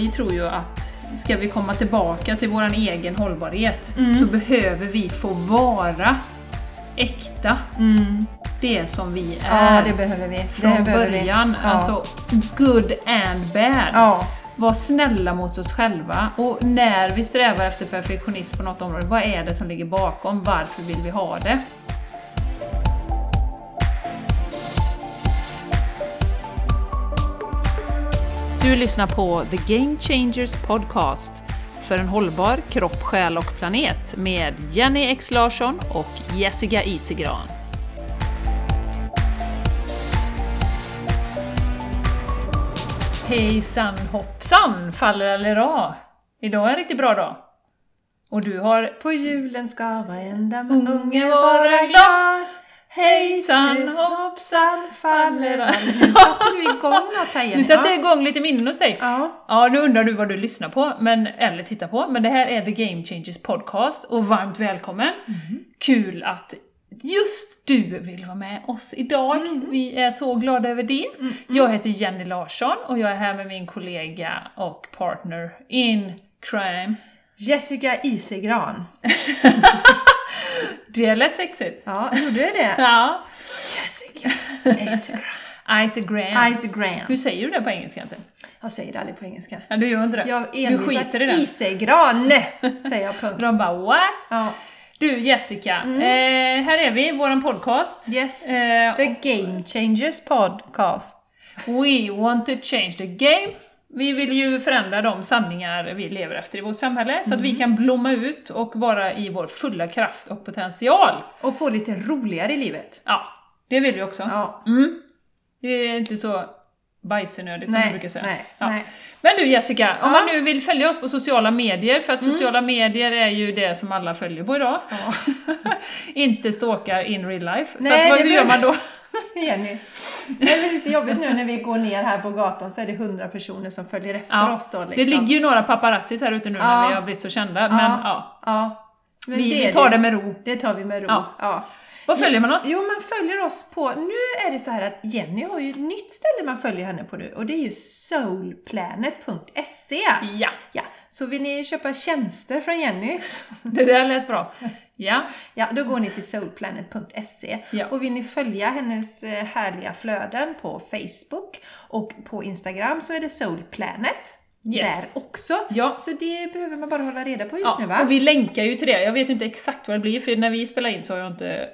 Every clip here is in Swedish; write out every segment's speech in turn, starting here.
vi tror ju att ska vi komma tillbaka till vår egen hållbarhet Mm. så behöver vi få vara äkta, Mm. det som vi är. Ja, det behöver vi. från det behöver vi. början. Ja. Alltså, good and bad. Ja. Var snälla mot oss själva. Och när vi strävar efter perfektionism på något område, vad är det som ligger bakom? Varför vill vi ha det? Du lyssnar på The Game Changers Podcast för en hållbar kropp, själ och planet med Jenny X Larsson och Jessica Isigran. Hejsan hoppsan, faller eller ra. Idag är en riktigt bra dag. Och du har På julen ska varenda Unge vara glad. Hejsan hoppsan faller all. Nu satte du igång något här igen. Nu sätter jag igång lite minnen hos dig. Ja. Ja, nu undrar du vad du lyssnar på, men, eller tittar på, men det här är The Game Changers Podcast och varmt välkommen! Kul att just du vill vara med oss idag. Vi är så glada över det. Jag heter Jenny Larsson och jag är här med min kollega och partner in crime. Jessica Isegran. Det lät sexigt. Ja, gjorde det det? Ja. Jessica Graham. Isegran. Hur säger du det på engelska egentligen? Jag säger det aldrig på engelska. Ja, du gör inte det? Jag du skiter i det? Isegran, säger jag punkt. De bara what? Ja. Du Jessica, Mm. eh, här är vi, våran podcast. Yes. Eh, The Game Changers Podcast. we want to change the game. Vi vill ju förändra de sanningar vi lever efter i vårt samhälle, så att Mm. vi kan blomma ut och vara i vår fulla kraft och potential. Och få lite roligare i livet. Ja, det vill vi också. Ja. Mm. Det är inte så bajsenödigt som vi brukar säga. nej, Ja. nej. Men du Jessica, om Ja. man nu vill följa oss på sociala medier, för att Mm. sociala medier är ju det som alla följer på idag. Ja. inte stalkar in real life. så Nej, att, vad hur gör man då? Jenny. Det är lite jobbigt nu när vi går ner här på gatan så är det hundra personer som följer efter Ja, oss då. Liksom. Det ligger ju några paparazzis här ute nu när Ja. vi har blivit så kända, men ja. Ja. Men Vi, det vi tar det med ro. Det tar vi med ro. Ja. Ja. Vad följer man oss? Jo, man följer oss på... Nu är det så här att Jenny har ju ett nytt ställe man följer henne på nu och det är ju soulplanet.se. Ja, Ja, så vill ni köpa tjänster från Jenny, det där lät bra. Ja, ja, då går ni till soulplanet.se. Ja. Och vill ni följa hennes eh, härliga flöden på Facebook och på Instagram så är det soulplanet. Yes. Där också. Ja. Så det behöver man bara hålla reda på just nu ja. va? och vi länkar ju till det. Jag vet inte exakt vad det blir, för när vi spelar in så har jag inte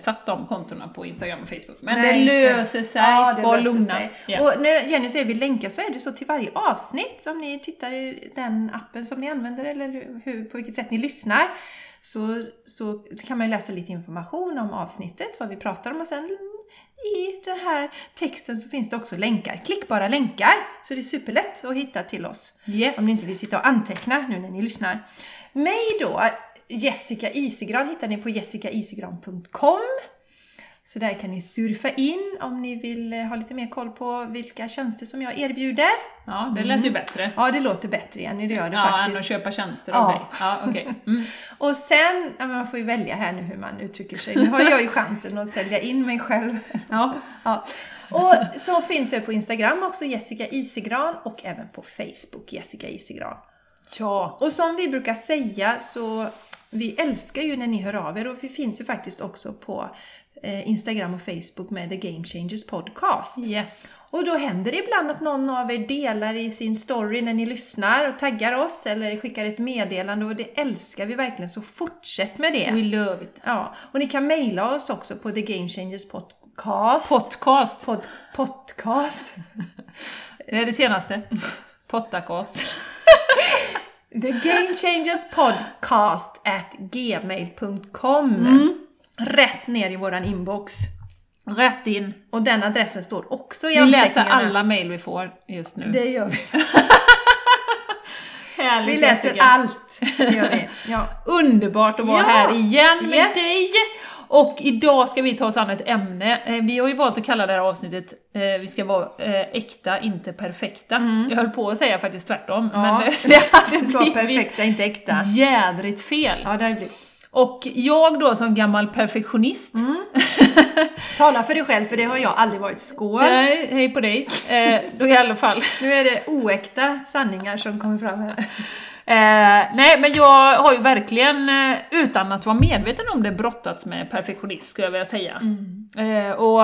satt de kontona på Instagram och Facebook. Men Nej, det löser sig, Ja, det var löser lugna. sig. Ja. Och när Jenny säger vi länkar så är det så till varje avsnitt. Om ni tittar i den appen som ni använder eller hur, på vilket sätt ni lyssnar. Så, så kan man ju läsa lite information om avsnittet, vad vi pratar om och sen i den här texten så finns det också länkar. Klickbara länkar. Så det är superlätt att hitta till oss. Yes. Om ni inte vill sitta och anteckna nu när ni lyssnar. Mig då, Jessica Isigran hittar ni på jessicaisigran.com. Så där kan ni surfa in om ni vill eh, ha lite mer koll på vilka tjänster som jag erbjuder. Ja, det lät ju bättre. Ja, det låter bättre Jenny, det gör det Ja, än faktiskt. att köpa tjänster Ja. av dig. Ja, okej. Mm. Och sen, ja, man får ju välja här nu hur man uttrycker sig. Nu har jag ju chansen att sälja in mig själv. Ja. Ja. Och så finns jag på Instagram också, Jessica Isigran, och även på Facebook, Jessica Isigran. ja. Och som vi brukar säga så vi älskar ju när ni hör av er och vi finns ju faktiskt också på eh, Instagram och Facebook med The Game Changers Podcast. Yes. Och då händer det ibland att någon av er delar i sin story när ni lyssnar och taggar oss eller skickar ett meddelande och det älskar vi verkligen så fortsätt med det. We love it. Ja, och ni kan mejla oss också på The Game Changers Podcast. Podcast. Pod, podcast. Det är det senaste. Pottakast. The Game Changers Podcast at gmail.com. Mm. Rätt ner i våran inbox. Rätt in. Och den adressen står också i Vi läser anteckningarna. alla mejl vi får just nu. Det gör vi. Härligt Vi läser allt. Det gör vi. Ja. Underbart att vara Ja, här igen med yes. dig! Och idag ska vi ta oss an ett ämne. Eh, Vi har ju valt att kalla det här avsnittet eh, Vi ska vara eh, äkta, inte perfekta. Jag höll på att säga faktiskt tvärtom, Mm. Ja, men det hade Det ska blivit perfekta, inte äkta. jädrigt fel. Ja, det blivit. Och jag då som gammal perfektionist, Tala för dig själv, för det har jag aldrig varit. Skål! nej, hej på dig, eh, då i alla fall. Nu är det oäkta sanningar som kommer fram här. Eh, nej, men jag har ju verkligen, eh, utan att vara medveten om det, brottats med perfektionism, skulle jag vilja säga. Eh, och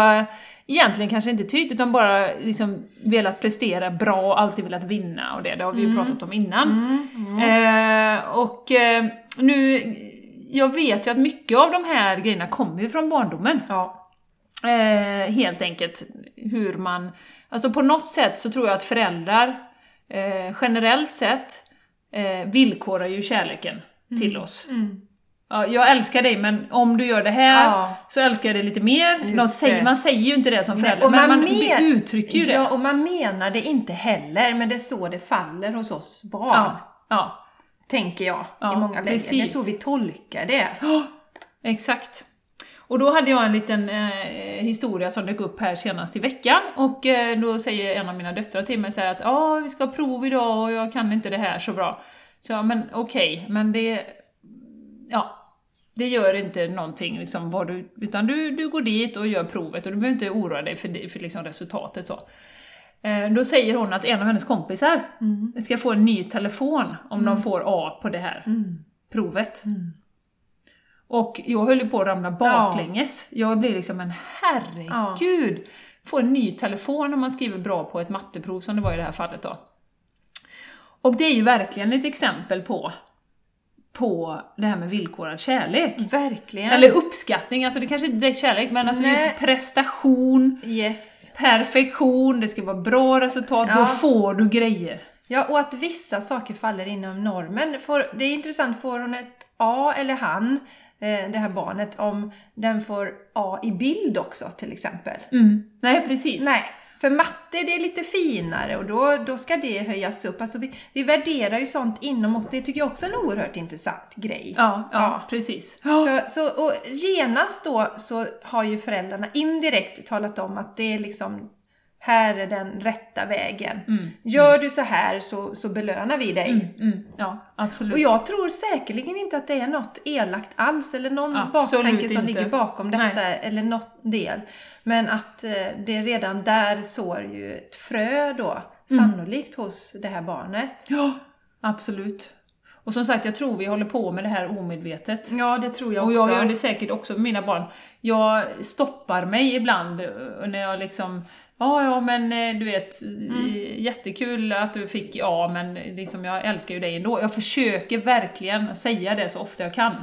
egentligen kanske inte tyckt, utan bara liksom velat prestera bra och alltid velat vinna och det, det har vi ju pratat om innan. Eh, och eh, nu, jag vet ju att mycket av de här grejerna kommer ju från barndomen. Ja. Eh, helt enkelt hur man... Alltså på något sätt så tror jag att föräldrar generellt sett eh, villkorar ju kärleken till oss. Mm. Ja, jag älskar dig men om du gör det här Ja. så älskar jag dig lite mer. De säger, man säger ju inte det som förälder, men man, men- uttrycker ju det. Ja, och man menar det inte heller, men det är så det faller hos oss barn. Ja, ja. Tänker jag, Ja, i många lägen. Det är så vi tolkar det. Ja, exakt. Och då hade jag en liten eh, historia som dök upp här senast i veckan och eh, då säger en av mina döttrar till mig så att ja, vi ska ha prov idag och jag kan inte det här så bra. Så ja, men okej, men det... Ja, det gör inte någonting liksom vad du... Utan du, du går dit och gör provet och du behöver inte oroa dig för, för liksom resultatet så. Eh, då säger hon att en av hennes kompisar ska få en ny telefon om de får A på det här provet. Och jag höll ju på att ramla baklänges. Jag blev liksom, men herregud! Få en ny telefon om man skriver bra på ett matteprov, som det var i det här fallet då. Och det är ju verkligen ett exempel på, på det här med villkorad kärlek. Verkligen. Eller uppskattning, alltså det kanske inte är direkt kärlek, men alltså Nej. just prestation, Yes. perfektion, det ska vara bra resultat, Ja. då får du grejer. Ja, och att vissa saker faller inom normen. Det är intressant, får hon ett A eller han, det här barnet, om den får A i bild också till exempel? Mm. Nej, precis. Nej, för matte det är lite finare och då, då ska det höjas upp. Alltså vi, vi värderar ju sånt inom oss. Det tycker jag också är en oerhört intressant grej. Ja, ja, Ja. precis. Så, så, och genast då så har ju föräldrarna indirekt talat om att det är liksom här är den rätta vägen. Gör du så här så, så belönar vi dig. Mm, ja, absolut. Och jag tror säkerligen inte att det är något elakt alls eller någon Absolut baktanke som inte. ligger bakom detta Nej. eller något del. Men att eh, det redan där sår ju ett frö då, Mm. sannolikt hos det här barnet. Ja, absolut. Och som sagt, jag tror vi håller på med det här omedvetet. Ja, det tror jag Och också. jag gör det säkert också med mina barn. Jag stoppar mig ibland eh, när jag liksom Ja, ja, men eh, du vet, eh, jättekul att du fick A, men liksom, jag älskar ju dig ändå. Jag försöker verkligen säga det så ofta jag kan.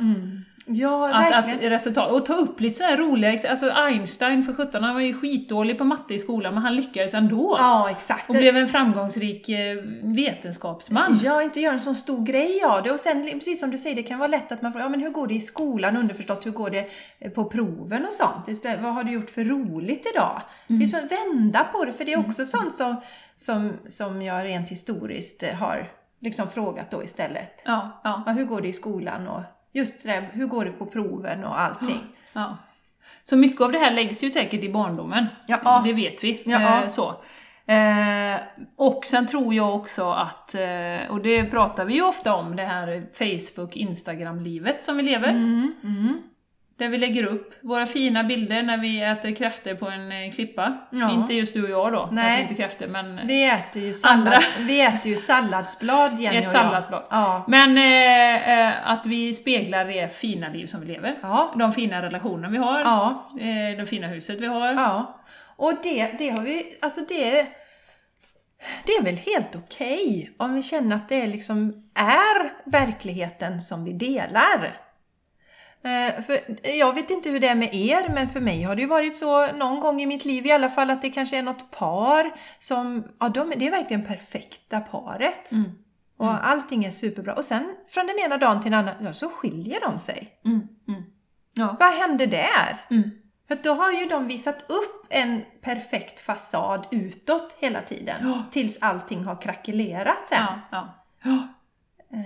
Ja, Att, att resultat, och ta upp lite så här roliga alltså Einstein för 17 han var ju skitdålig på matte i skolan, men han lyckades ändå. ja, exakt. Och blev en framgångsrik eh, vetenskapsman. Ja, inte göra en sån stor grej av det. Och sen, precis som du säger, det kan vara lätt att man frågar, ja men hur går det i skolan? Underförstått, hur går det på proven och sånt? Istället, vad har du gjort för roligt idag? Det är så att vända på det, för det är också sånt som, som, som jag rent historiskt eh, har liksom frågat då istället. Ja, ja, Ja, hur går det i skolan? Och just det där, hur går det på proven och allting? ja. Så mycket av det här läggs ju säkert i barndomen. Ja. Det vet vi. Ja. Eh, så. Eh, och sen tror jag också att, eh, och det pratar vi ju ofta om, det här Facebook, Instagram-livet som vi lever. Mm, Där vi lägger upp våra fina bilder när vi äter kräftor på en eh, klippa. Ja. Inte just du och jag då, Nej. inte kräftor, men Vi äter ju, sallad, Andra. vi äter ju salladsblad, Jenny ett och jag. salladsblad. Ja. Men eh, eh, att vi speglar det fina liv som vi lever. Ja. De fina relationer vi har, Ja. eh, det fina huset vi har. Ja, och det, det har vi, alltså det, det är väl helt okej om vi känner att det liksom är verkligheten som vi delar. Eh, För jag vet inte hur det är med er, men för mig har det ju varit så någon gång i mitt liv i alla fall att det kanske är något par som, ja de, det är verkligen perfekta paret. Mm. Och allting är superbra. Och sen från den ena dagen till den andra, ja, så skiljer de sig. Mm, mm. Ja. Vad hände där? Mm. För då har ju de visat upp en perfekt fasad utåt hela tiden. Ja. Tills allting har krackelerat sen. Ja, ja. ja.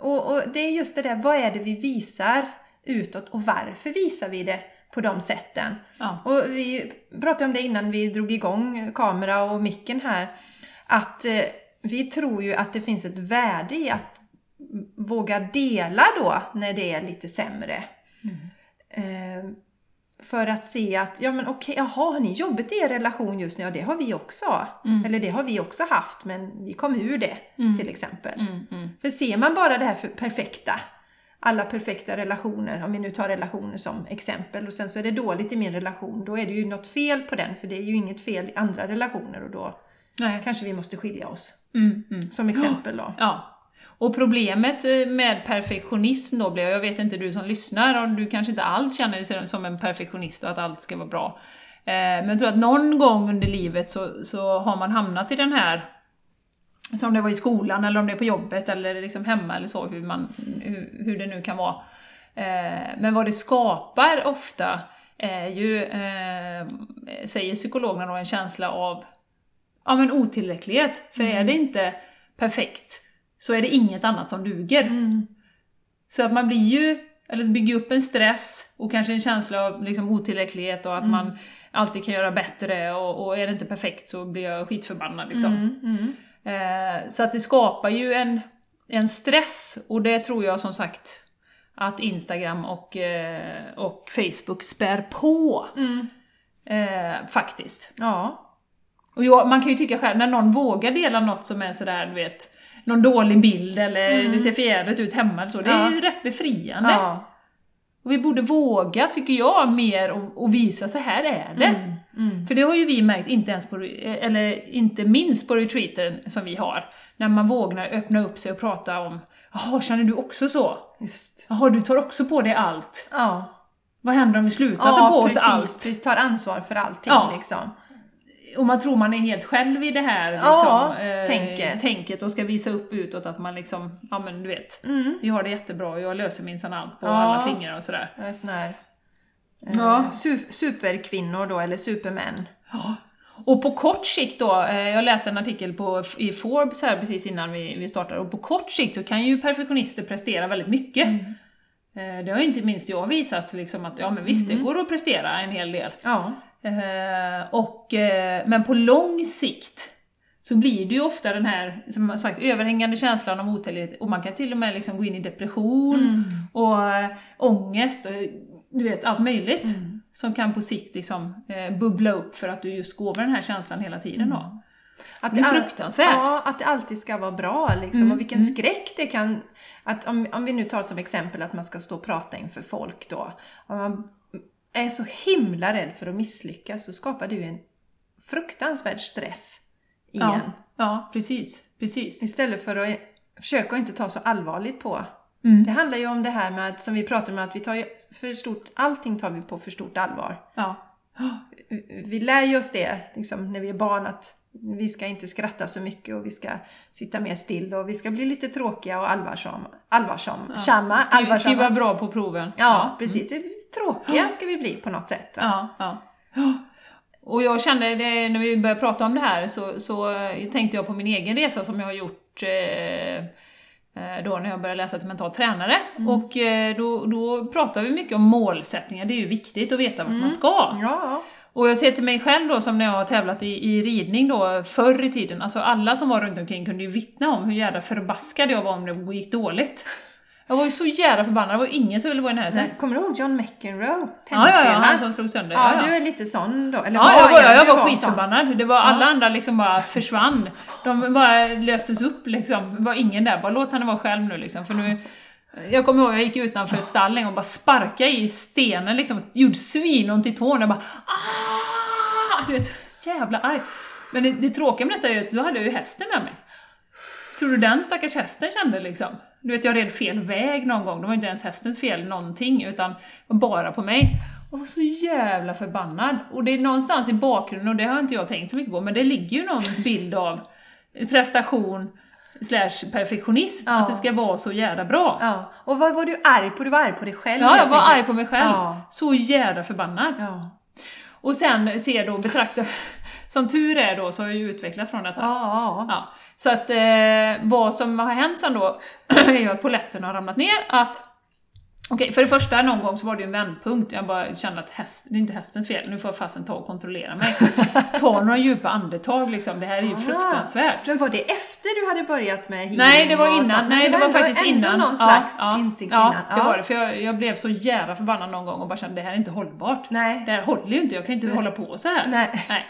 Och, och det är just det där, vad är det vi visar utåt och varför visar vi det på de sätten? Ja. Och vi pratade om det innan vi drog igång kamera och micken här. Att eh, vi tror ju att det finns ett värde i att våga dela då när det är lite sämre. Eh, för att se att, ja men okej, jaha, har ni jobbigt i er relation just nu? Ja, det har vi också. Eller det har vi också haft, men vi kom ur det, till exempel. Mm, mm. För ser man bara det här för perfekta, alla perfekta relationer, om vi nu tar relationer som exempel, och sen så är det dåligt i min relation, då är det ju något fel på den, för det är ju inget fel i andra relationer och då Nej. kanske vi måste skilja oss. Mm, mm. Som exempel då. Ja. Och problemet eh, med perfektionism då blir, jag vet inte du som lyssnar, och du kanske inte alls känner dig som en perfektionist och att allt ska vara bra. Eh, Men jag tror att någon gång under livet så, så har man hamnat i den här, som det var i skolan eller om det är på jobbet eller liksom hemma eller så, hur, man, hur, hur det nu kan vara. Eh, Men vad det skapar ofta är ju, eh, säger psykologerna då, en känsla av ja, men otillräcklighet. För är det inte perfekt så är det inget annat som duger. Mm. Så att man blir ju, eller bygger upp en stress och kanske en känsla av liksom otillräcklighet och att Mm. man alltid kan göra bättre och, och är det inte perfekt så blir jag skitförbannad liksom. Mm, mm. Eh, så att det skapar ju en, en stress och det tror jag som sagt att Instagram och, eh, och Facebook spär på. Mm. Eh, faktiskt. Ja. Och jag, man kan ju tycka själv, när någon vågar dela något som är sådär, du vet, någon dålig bild eller det ser förjävligt ut hemma eller så, det är Mm. Ja. ju rätt befriande. ja. Och vi borde våga, tycker jag, mer och, och visa så här är det. Mm. Mm. För det har ju vi märkt, inte ens på, eller inte minst på retreaten som vi har, när man vågar öppna upp sig och prata om Jaha, känner du också så? Just. Jaha, du tar också på dig allt. Ja. Vad händer om vi slutar ta på Ja, oss precis. allt? Precis, tar ansvar för allting Ja. liksom. Och man tror man är helt själv i det här Ja, liksom, eh, tänket. tänket och ska visa upp utåt att man liksom, ja men du vet, Mm. vi har det jättebra och jag löser minsann allt på Ja. alla fingrar och sådär. Jag är sån här, Ja. su- superkvinnor då, eller supermän. Ja. Och på kort sikt då, eh, jag läste en artikel på, i Forbes här precis innan vi, vi startade, och på kort sikt så kan ju perfektionister prestera väldigt mycket. Eh, Det har ju inte minst jag visat, liksom att ja men visst, det går att prestera en hel del. Ja. Eh, och, eh, men på lång sikt så blir det ju ofta den här, som sagt, överhängande känslan av otillräcklighet och man kan till och med liksom gå in i depression Mm. och ångest, och, du vet allt möjligt Mm. som kan på sikt liksom eh, bubbla upp för att du just går med den här känslan hela tiden då. Att Det är fruktansvärt. Ja, att det alltid ska vara bra liksom. Mm, Och vilken skräck det kan... Att om, om vi nu tar som exempel att man ska stå och prata inför folk då. Om man är så himla rädd för att misslyckas så skapar du en fruktansvärd stress i Ja, ja precis, precis. Istället för att försöka inte ta så allvarligt på. Mm. Det handlar ju om det här med att, som vi pratade om, att vi tar för stort, allting tar vi på för stort allvar. Ja. Vi lär ju oss det liksom, när vi är barn att vi ska inte skratta så mycket och vi ska sitta mer still och vi ska bli lite tråkiga och allvarsamma. Allvarsamma. Samma, Skriva, allvarsamma. skriva bra på proven. Ja, precis. Tråkiga ska vi bli på något sätt. va? Ja, ja. Och jag kände det, när vi började prata om det här så, så eh, tänkte jag på min egen resa som jag har gjort eh, då när jag började läsa till mental tränare. Och eh, då, då pratar vi mycket om målsättningar, det är ju viktigt att veta vart man ska. Ja, Och jag ser till mig själv då, som när jag har tävlat i, i ridning då, förr i tiden, alltså alla som var runt omkring kunde ju vittna om hur jävla förbaskad jag var om det gick dåligt. Jag var ju så jävla förbannad, det var ju ingen som ville vara i närheten. Nej, Kommer du ihåg John McEnroe? Ja, ja, ja, han som slog sönder. Ja, ja, ja. du är lite sån då? Eller Ja, jag var, ja, jag du var sån. skitförbannad. Det var alla andra liksom bara försvann. De bara löstes upp liksom. Det var ingen där. Bara låt henne vara själv nu liksom. För nu, jag kommer ihåg jag gick utanför ett stall och bara sparkade i stenen liksom. Gjorde svinont i tån. Jag bara ah! Du vet, jävla arg. Men det, det tråkiga med detta är ju att då hade jag ju hästen med mig. Tror du den stackars hästen kände liksom? Du vet, jag red fel väg någon gång. Det var inte ens hästens fel någonting, utan bara på mig. Jag var så jävla förbannad. Och det är någonstans i bakgrunden, och det har inte jag tänkt så mycket på, men det ligger ju någon bild av prestation slash perfektionism, Ja. att det ska vara så jävla bra. Ja. Och vad var du arg på? Du var arg på dig själv Ja, jag var arg på mig själv. Ja. Så jävla förbannad. Och sen ser då, betrakta, som tur är då, så har jag ju utvecklats från detta. Ja, ja. Så att eh, vad som har hänt sen då är ju att polletten har ramlat ner, att Okej, för det första någon gång så var det ju en vändpunkt. Jag bara kände att häst, det är inte hästens fel, nu får jag fasen ta och kontrollera mig. ta några djupa andetag liksom, det här är ju Ah. fruktansvärt. Men var det efter du hade börjat med? Nej, det var innan. sånt? Nej, Men det var faktiskt ändå innan. någon slags insikt ja, innan. Ja, det var det. För jag, jag blev så jävla förbannad någon gång och bara kände det här är inte hållbart. Nej. Det här håller ju inte, jag kan inte hålla på så här. Nej.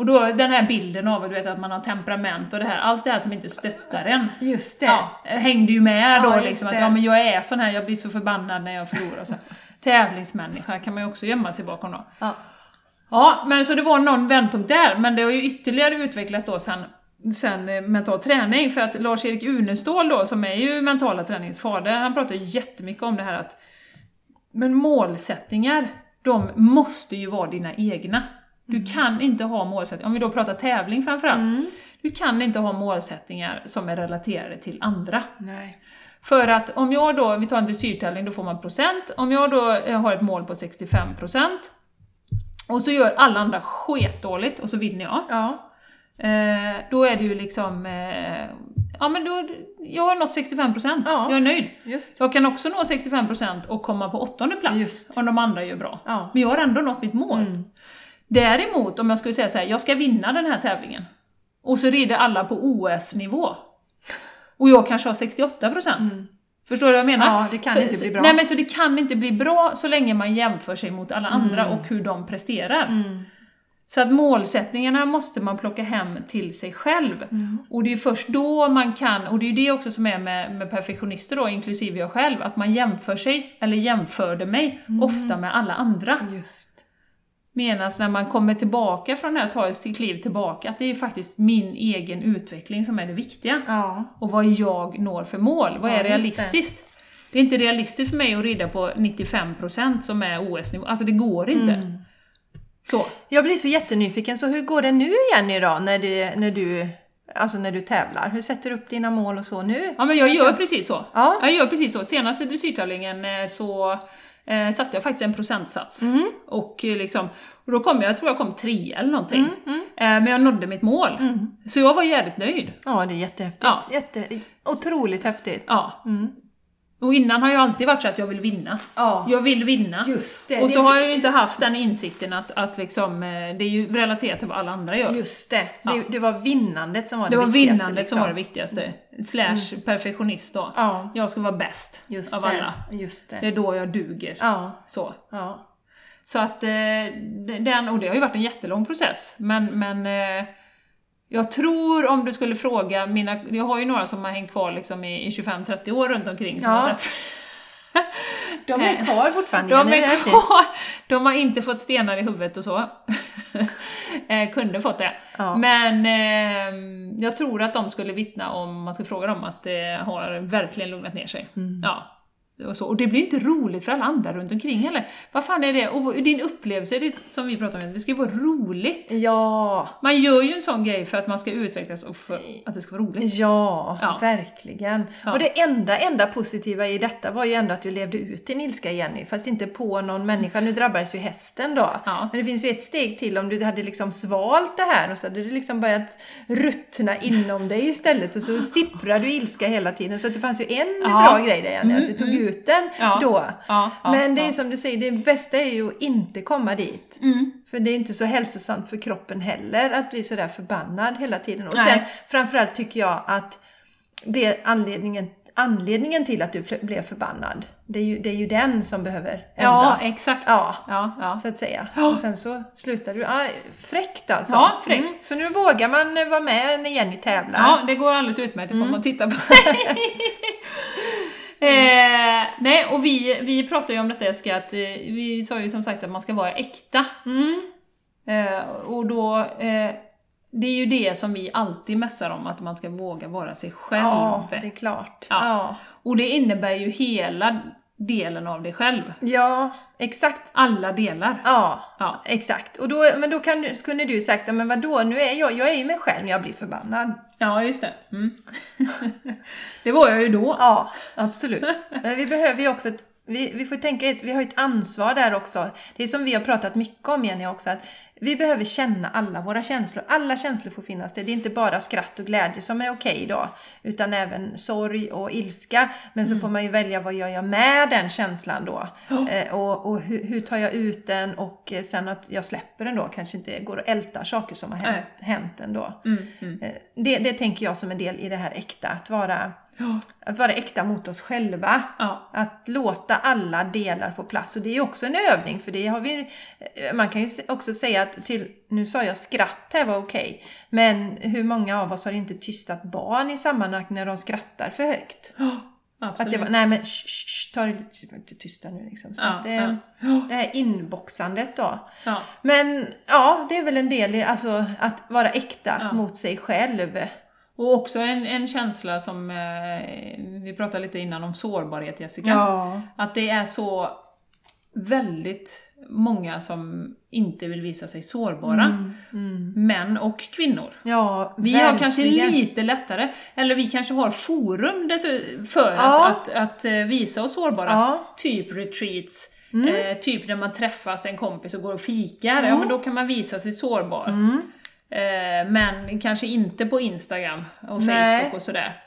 Och då den här bilden av du vet, att man har temperament och det här, allt det här som inte stöttar en. Just det. Ja, hängde ju med då Ja, liksom, att ja, men jag är sån här, jag blir så förbannad när jag förlorar. Så. Tävlingsmänniska kan man ju också gömma sig bakom då. Ja. Ja, men så det var någon vändpunkt där, men det har ju ytterligare utvecklats då sen, sen eh, mental träning, för att Lars-Erik Unestål då, som är ju mentala träningens fader, han pratar ju jättemycket om det här att men målsättningar, de måste ju vara dina egna. Du Mm. kan inte ha målsättningar, om vi då pratar tävling framförallt, du kan inte ha målsättningar som är relaterade till andra. Nej. För att om jag då, vi tar en dressyrtävling, då får man procent. Om jag då eh, har ett mål på 65% och så gör alla andra sketdåligt och så vinner jag. Ja. Eh, då är det ju liksom, eh, ja men då, jag har nått 65%, Ja. jag är nöjd. Just. Jag kan också nå 65% och komma på åttonde plats Just. om de andra gör bra. Ja. Men jag har ändå nått mitt mål. Mm. Däremot om jag skulle säga så här, jag ska vinna den här tävlingen. Och så rider alla på OS-nivå. Och jag kanske har 68%. Förstår du vad jag menar? Mm. Ja, det kan så, inte bli bra. Nej men så det kan inte bli bra så länge man jämför sig mot alla andra Mm. och hur de presterar. Så att målsättningarna måste man plocka hem till sig själv. Mm. Och det är först då man kan, och det är ju det också som är med, med perfektionister då, inklusive jag själv, att man jämför sig, eller jämförde mig, Mm. ofta med alla andra. Just. Medan när man kommer tillbaka från det här, tar ett kliv tillbaka, att det är ju faktiskt min egen utveckling som är det viktiga. Ja. Och vad jag når för mål, vad Ja, är realistiskt? Det. är inte realistiskt för mig att rida på 95% som är OS-nivå, alltså det går inte. Mm. Så. Jag blir så jättenyfiken, så hur går det nu igen idag när du, när du, alltså när du tävlar? Hur sätter du upp dina mål och så nu? Ja men jag gör precis så. Ja. Jag gör precis så. Senaste dressyrtävlingen eh, så eh, satte jag faktiskt en procentsats. Mm. Och, eh, liksom, och då kom jag, jag tror jag kom tre eller någonting. Mm, Eh, men jag nådde mitt mål. Så jag var jävligt nöjd. Ja, det är jättehäftigt. Ja. Jätte, otroligt häftigt. Ja. Mm. Och innan har jag alltid varit så att jag vill vinna. Ja. Jag vill vinna. Just det. Och det så är- har jag ju inte haft den insikten att, att liksom, eh, det är ju relaterat till vad alla andra gör. Just det. Ja. det. Det var vinnandet som var det, det var viktigaste. vinnandet som liksom. var det viktigaste. Slash perfektionist då. Ja, Jag ska vara bäst just av det. alla. Just Det det. är då jag duger. Ja, Så. ja. Så att, eh, den, och det har ju varit en jättelång process, men, men eh, jag tror om du skulle fråga mina, jag har ju några som har hängt kvar liksom i, i 25-30 år runt omkring som Ja. har sett De är kvar fortfarande. De är kvar! De har inte fått stenar i huvudet och så. eh, kunde fått det. Ja. Men eh, jag tror att de skulle vittna om, man ska fråga dem, att det har verkligen lugnat ner sig. Mm. Ja. Och, så. och det blir inte roligt för alla andra runt omkring heller. Vad fan är det? Och din upplevelse, det, som vi pratade om, det ska ju vara roligt. Ja, Man gör ju en sån grej för att man ska utvecklas och för att det ska vara roligt. ja, Ja. verkligen. Ja. Och det enda, enda positiva i detta var ju ändå att du levde ut din ilska Jenny, fast inte på någon människa. Nu drabbades ju hästen då. Ja. Men det finns ju ett steg till om du hade liksom svalt det här och så hade det liksom börjat ruttna inom dig istället och så sipprar du ilska hela tiden. Så det fanns ju en bra grej där Jenny, att du Mm, tog mm. ut den Ja. då. Ja, ja, Men det är ja. som du säger, det bästa är ju att inte komma dit. Mm. För det är inte så hälsosamt för kroppen heller att bli sådär förbannad hela tiden. Och Nej. sen framförallt tycker jag att det är anledningen, anledningen till att du blev förbannad. Det är, ju, det är ju den som behöver Ja, ändras. exakt. Ja, Ja, ja. så att säga. Ja. Och sen så slutar du. Ah, fräckt alltså. Ja, fräckt. Så nu vågar man vara med när Jenny tävlar. Ja, det går alldeles utmärkt att Mm. komma och titta på. eh, nej, och vi, vi pratade ju om detta Jessica, att eh, vi sa ju som sagt att man ska vara äkta. Mm. Eh, och då, eh, det är ju det som vi alltid mässar om, att man ska våga vara sig själv. Ja, det är klart. Ja. Ja. Och det innebär ju hela delen av dig själv. ja, exakt. Alla delar. Ja, Ja. exakt. Och då, men då kan, skulle du sagt, "Ja, men vadå, nu är jag, jag är ju mig själv när jag blir förbannad. Ja, just det. Mm. det var jag ju då. Ja, absolut. Men vi behöver ju också ett, vi, vi får tänka, vi har ett ansvar där också. Det är som vi har pratat mycket om Jenny också, att vi behöver känna alla våra känslor. Alla känslor får finnas där. Det är inte bara skratt och glädje som är okej då, utan även sorg och ilska. Men så får man ju välja vad gör jag med den känslan då? Eh, och och hur, hur tar jag ut den och sen att jag släpper den då, kanske inte går och ältar saker som har hänt, hänt ändå. Mm, mm. Eh, Det, det tänker jag som en del i det här äkta, att vara, Ja. att vara äkta mot oss själva. Ja. Att låta alla delar få plats. Och det är också en övning, för det har vi... eh, Man kan ju också säga att till... Nu sa jag skratt här var okej. Men hur många av oss har inte tystat barn i sammanhang när de skrattar för högt? Ja, Att absolut. det var, nej men sh, sh, sh, ta det lite, tysta nu liksom. Så Ja, att det, ja. Det här inboxandet då. Ja. Men ja, det är väl en del i alltså, att vara äkta mot sig själv. Och också en, en känsla som, eh, vi pratade lite innan om sårbarhet Jessica. Ja. Att det är så väldigt många som inte vill visa sig sårbara. Mm. Män och kvinnor. Ja, Vi har kanske lite lättare, eller vi kanske har forum för Ja. att, att, att eh, visa oss sårbara. Ja. Typ retreats, Mm. eh, typ när man träffas en kompis och går och fikar, ja men då kan man visa sig sårbar. Eh, men kanske inte på Instagram och Nej. Facebook och sådär.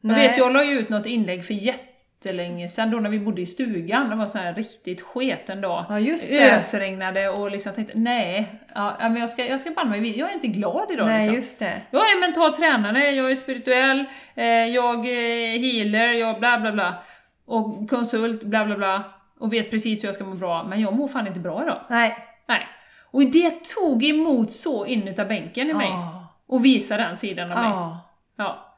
Jag vet, jag la ju ut något inlägg för jättelänge sedan, då när vi bodde i stugan. Det var så här riktigt sketen dag. Ja, just det. Ösregnade och liksom tänkte, nej, ja, men jag ska, jag ska banne mig. Jag är inte glad idag Nej, liksom. just det. Jag är mental tränare, jag är spirituell, eh, jag är healer, jag bla bla bla. Och konsult, bla bla bla. Och vet precis hur jag ska må bra, men jag mår fan inte bra idag. Nej. Nej. Och det tog emot så in utav bänken i mig. Ja. Och visa den sidan av mig. Ja.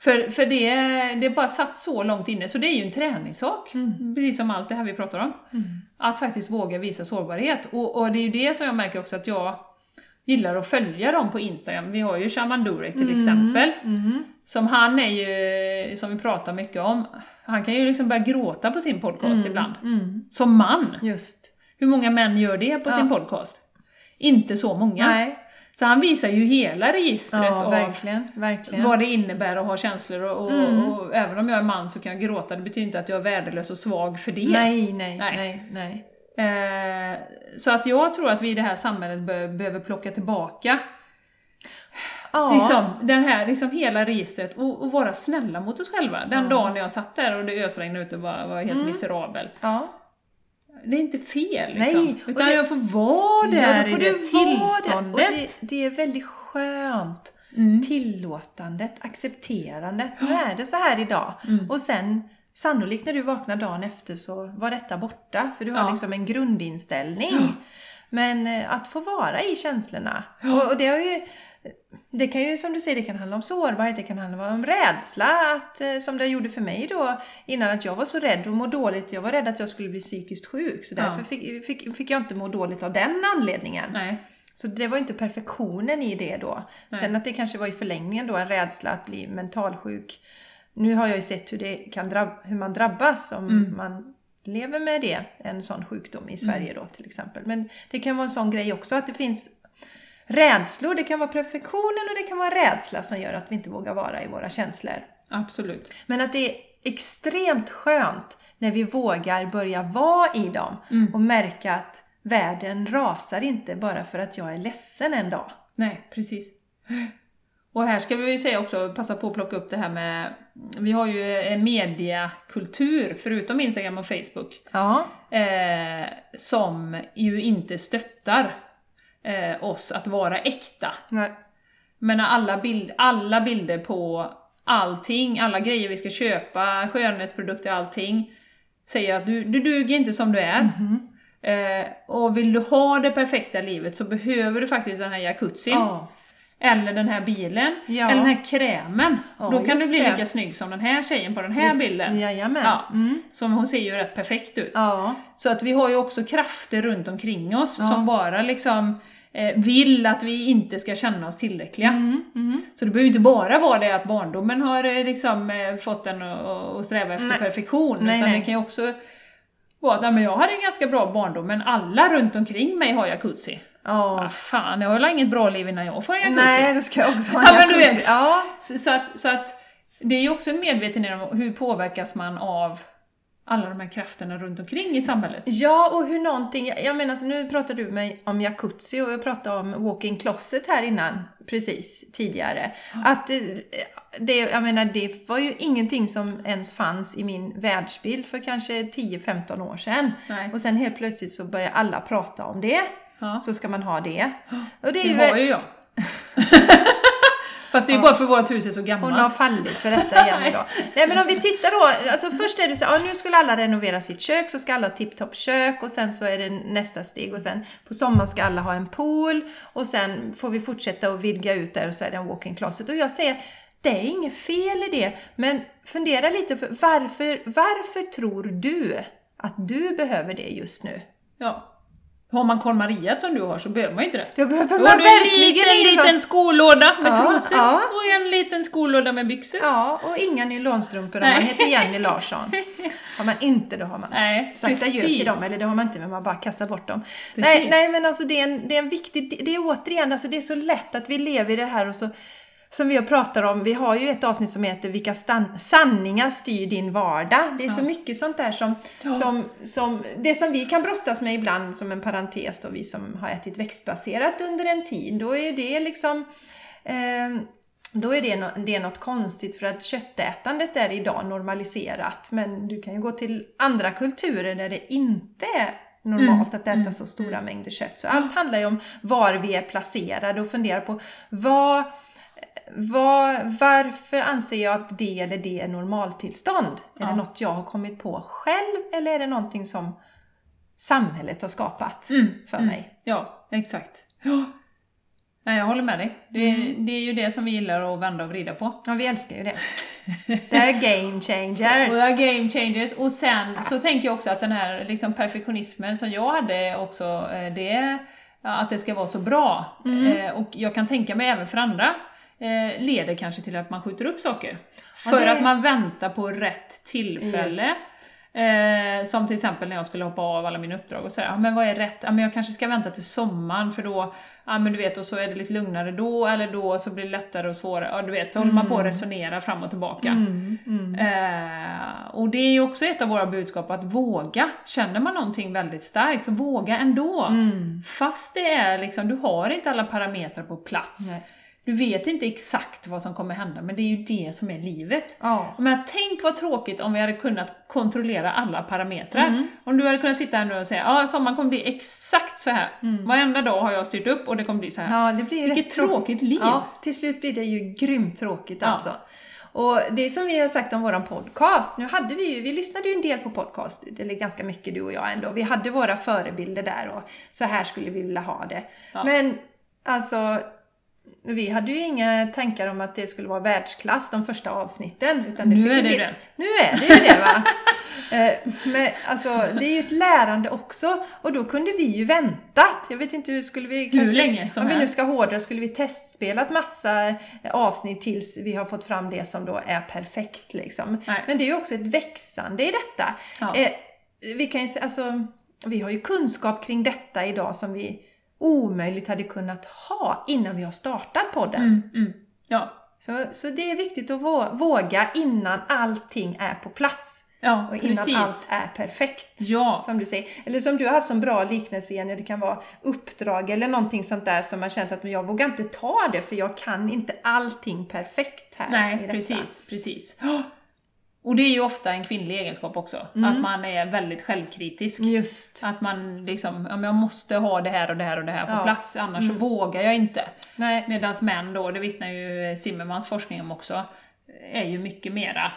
För, för det, det bara satt så långt inne, så det är ju en träningssak. Mm. Precis som allt det här vi pratar om. Att faktiskt våga visa sårbarhet. Och, och det är ju det som jag märker också att jag gillar att följa dem på Instagram. Vi har ju Shaman Durek till exempel. Mm. Som han är ju, som vi pratar mycket om, han kan ju liksom börja gråta på sin podcast ibland. Mm. Som man. Just. Hur många män gör det på Ja. sin podcast? Inte så många. Nej. Så han visar ju hela registret Ja, av verkligen. Verkligen. vad det innebär att ha känslor och, och, Mm. och även om jag är man så kan jag gråta, det betyder inte att jag är värdelös och svag för det. Nej, nej, Nej. nej, nej. Eh, så att jag tror att vi i det här samhället be- behöver plocka tillbaka Ja. liksom, den här, liksom hela registret och, och vara snälla mot oss själva. Den Ja. dagen jag satt där och det ösregnade ute och var, var helt Mm. miserabel. Ja. Det är inte fel liksom. Nej, Utan det- jag får vara där ja, då får i det tillståndet. Och det, det är väldigt skönt. Mm. Tillåtandet, accepterandet. Nu är det så här idag. Mm. Och sen sannolikt när du vaknar dagen efter så var detta borta. För du har Ja. liksom en grundinställning. Ja. Men eh, att få vara i känslorna. Ja. Och, och det har ju det kan ju som du säger, det kan handla om sårbarhet, det kan handla om rädsla. Att, eh, som det gjorde för mig då innan, att jag var så rädd och må dåligt. Jag var rädd att jag skulle bli psykiskt sjuk. Så Ja. därför fick, fick, fick jag inte må dåligt av den anledningen. Nej. Så det var inte perfektionen i det då. Nej. Sen att det kanske var i förlängningen då en rädsla att bli mentalsjuk. Nu har jag ju sett hur, det kan drabb- hur man drabbas om Mm. man lever med det, en sån sjukdom i Sverige då till exempel. Men det kan vara en sån grej också att det finns rädslor. Det kan vara perfektionen och det kan vara rädsla som gör att vi inte vågar vara i våra känslor. Absolut. Men att det är extremt skönt när vi vågar börja vara i dem Mm. och märka att världen rasar inte bara för att jag är ledsen en dag. Nej, precis. Och här ska vi ju säga också, passa på att plocka upp det här med, vi har ju en mediakultur, förutom Instagram och Facebook, Ja, eh, som ju inte stöttar eh, oss att vara äkta. nej. Men alla, bild, alla bilder på allting, alla grejer vi ska köpa, skönhetsprodukter, allting, säger att du, du duger inte som du är. Mhm. Eh, och vill du ha det perfekta livet så behöver du faktiskt den här jacuzzin. Ja. Eller den här bilen, Ja. eller den här krämen. Ja, Då kan du bli det. lika snygg som den här tjejen på den här Just- bilden. Jajamän. Ja. Mm. Som hon ser ju rätt perfekt ut. Ja. Så att vi har ju också krafter runt omkring oss som bara liksom vill att vi inte ska känna oss tillräckliga. Mm. Mm. Så det behöver inte bara vara det att barndomen har eh, liksom eh, fått en att- sträva efter Nej. perfektion, Nej, utan nej. det kan ju också vara att "Nej, men jag hade en ganska bra barndom, men alla runt omkring mig har jacuzzi. Ja. Vad fan, jag har väl inget bra liv innan jag får en jacuzzi. Nej, då ska jag också ha en Ja, men du jacuzzi. vet. Ja. Så, så, att, så att det är ju också en medvetenhet om hur påverkas man av alla de här krafterna runt omkring i samhället. Ja, och hur någonting, jag- menar, så nu pratar du med om jacuzzi och jag pratade om walk-in closet här innan, precis, tidigare. Att eh, det, jag menar, det var ju ingenting som ens fanns i min världsbild för kanske 10-15 år sedan. Nej. Och sen helt plötsligt så börjar alla prata om det. Ja. Så ska man ha det. Och det är Det ju, har ju jag. Fast det är ju bara för vårt hus är så gammalt. Hon har fallit för detta igen idag. Nej men om vi tittar då, alltså först är det så ja, nu skulle alla renovera sitt kök, så ska alla ha tipptopp kök och sen så är det nästa steg och sen på sommaren ska alla ha en pool och sen får vi fortsätta att vidga ut där och så är det en walk-in closet. Och jag säger, det är inget fel i det, men fundera lite på varför, varför tror du att du behöver det just nu? Ja. Har man KonMaria som du har så behöver man ju inte det. Då behöver Då man har du en verkligen liten, liten skolåda med Ja, trosor ja. och en liten skolåda med byxor. Ja, och inga nylonstrumpor om man heter Jenny Larsson. Har man inte, då har man Nej, sagt adjö till dem, eller det har man inte, men man bara kastar bort dem. Precis. Nej, nej, men alltså det är en, det är en viktig, det är återigen, alltså det är så lätt att vi lever i det här och så som vi har pratat om, vi har ju ett avsnitt som heter Vilka sanningar styr din vardag? Det är så mycket sånt där som, som, som, det som vi kan brottas med ibland som en parentes då, vi som har ätit växtbaserat under en tid, då är det liksom ehm, då är det, no det är något konstigt för att köttätandet är idag normaliserat. Men du kan ju gå till andra kulturer där det inte är normalt att äta så stora mängder kött. Så allt handlar ju om var vi är placerade och fundera på vad, vad, varför anser jag att det eller det är normaltillstånd? Är Ja. det något jag har kommit på själv eller är det någonting som samhället har skapat Mm, för mm. mig? Ja, exakt. Ja. Nej, jag håller med dig. Det, Mm. det är ju det som vi gillar att vända och vrida på. Ja, vi älskar ju det. Det är game changers. Och det är game changers. Och sen så tänker jag också att den här liksom perfektionismen som jag hade också, eh, det, att det ska vara så bra. Mm. Eh, Och jag kan tänka mig även för andra, eh, leder kanske till att man skjuter upp saker. Ja, För det- att man väntar på rätt tillfälle. Just. Eh, som till exempel när jag skulle hoppa av alla mina uppdrag och säga, ja men vad är rätt? Ja men jag kanske ska vänta till sommaren för då, ja men du vet, och så är det lite lugnare då, eller då så blir det lättare och svårare. Ja du vet, så håller man på att resonera fram och tillbaka. Mm, mm. Eh, och det är ju också ett av våra budskap, att våga. Känner man någonting väldigt starkt, så våga ändå. Mm. Fast det är liksom, du har inte alla parametrar på plats. Nej. Du vet inte exakt vad som kommer hända, men det är ju det som är livet. Ja. Men tänk vad tråkigt om vi hade kunnat kontrollera alla parametrar. Mm. Om du hade kunnat sitta här nu och säga ja, sommaren kommer bli exakt så här. Varenda dag har jag styrt upp och det kommer bli så här. Mm. Ja, det blir Vilket tråkigt liv! Ja, till slut blir det ju grymt tråkigt Ja. alltså. Och det som vi har sagt om våran podcast, nu hade vi ju, vi lyssnade ju en del på podcast, eller ganska mycket du och jag ändå. Vi hade våra förebilder där och så här skulle vi vilja ha det. Ja. Men alltså, vi hade ju inga tankar om att det skulle vara världsklass de första avsnitten. Utan det Nu är det bli- det. Nu är det ju det va. Eh, Men alltså, det är ju ett lärande också. Och då kunde vi ju väntat. Jag vet inte hur skulle vi Hur kanske... länge som Om vi nu ska hårdra skulle vi testspelat massa eh, avsnitt tills vi har fått fram det som då är perfekt liksom. Nej. Men det är ju också ett växande i detta. Ja. Eh, vi kan ju alltså, vi har ju kunskap kring detta idag som vi omöjligt hade kunnat ha innan vi har startat podden. Mm, mm. Ja, Så, så det är viktigt att vå- våga innan allting är på plats. ja Och innan precis. allt är perfekt. Ja, Som du säger. Eller som du har haft som bra liknelse Jenny, det kan vara uppdrag eller någonting sånt där som man känt att men jag vågar inte ta det för jag kan inte allting perfekt här. nej precis, precis. Ja. Och det är ju ofta en kvinnlig egenskap också, Mm. att man är väldigt självkritisk. Just. Att man liksom, ja men jag måste ha det här och det här och det här på Ja. Mm. plats, annars så vågar jag inte. Medan män då, det vittnar ju Zimmermans forskning om också, är ju mycket mera,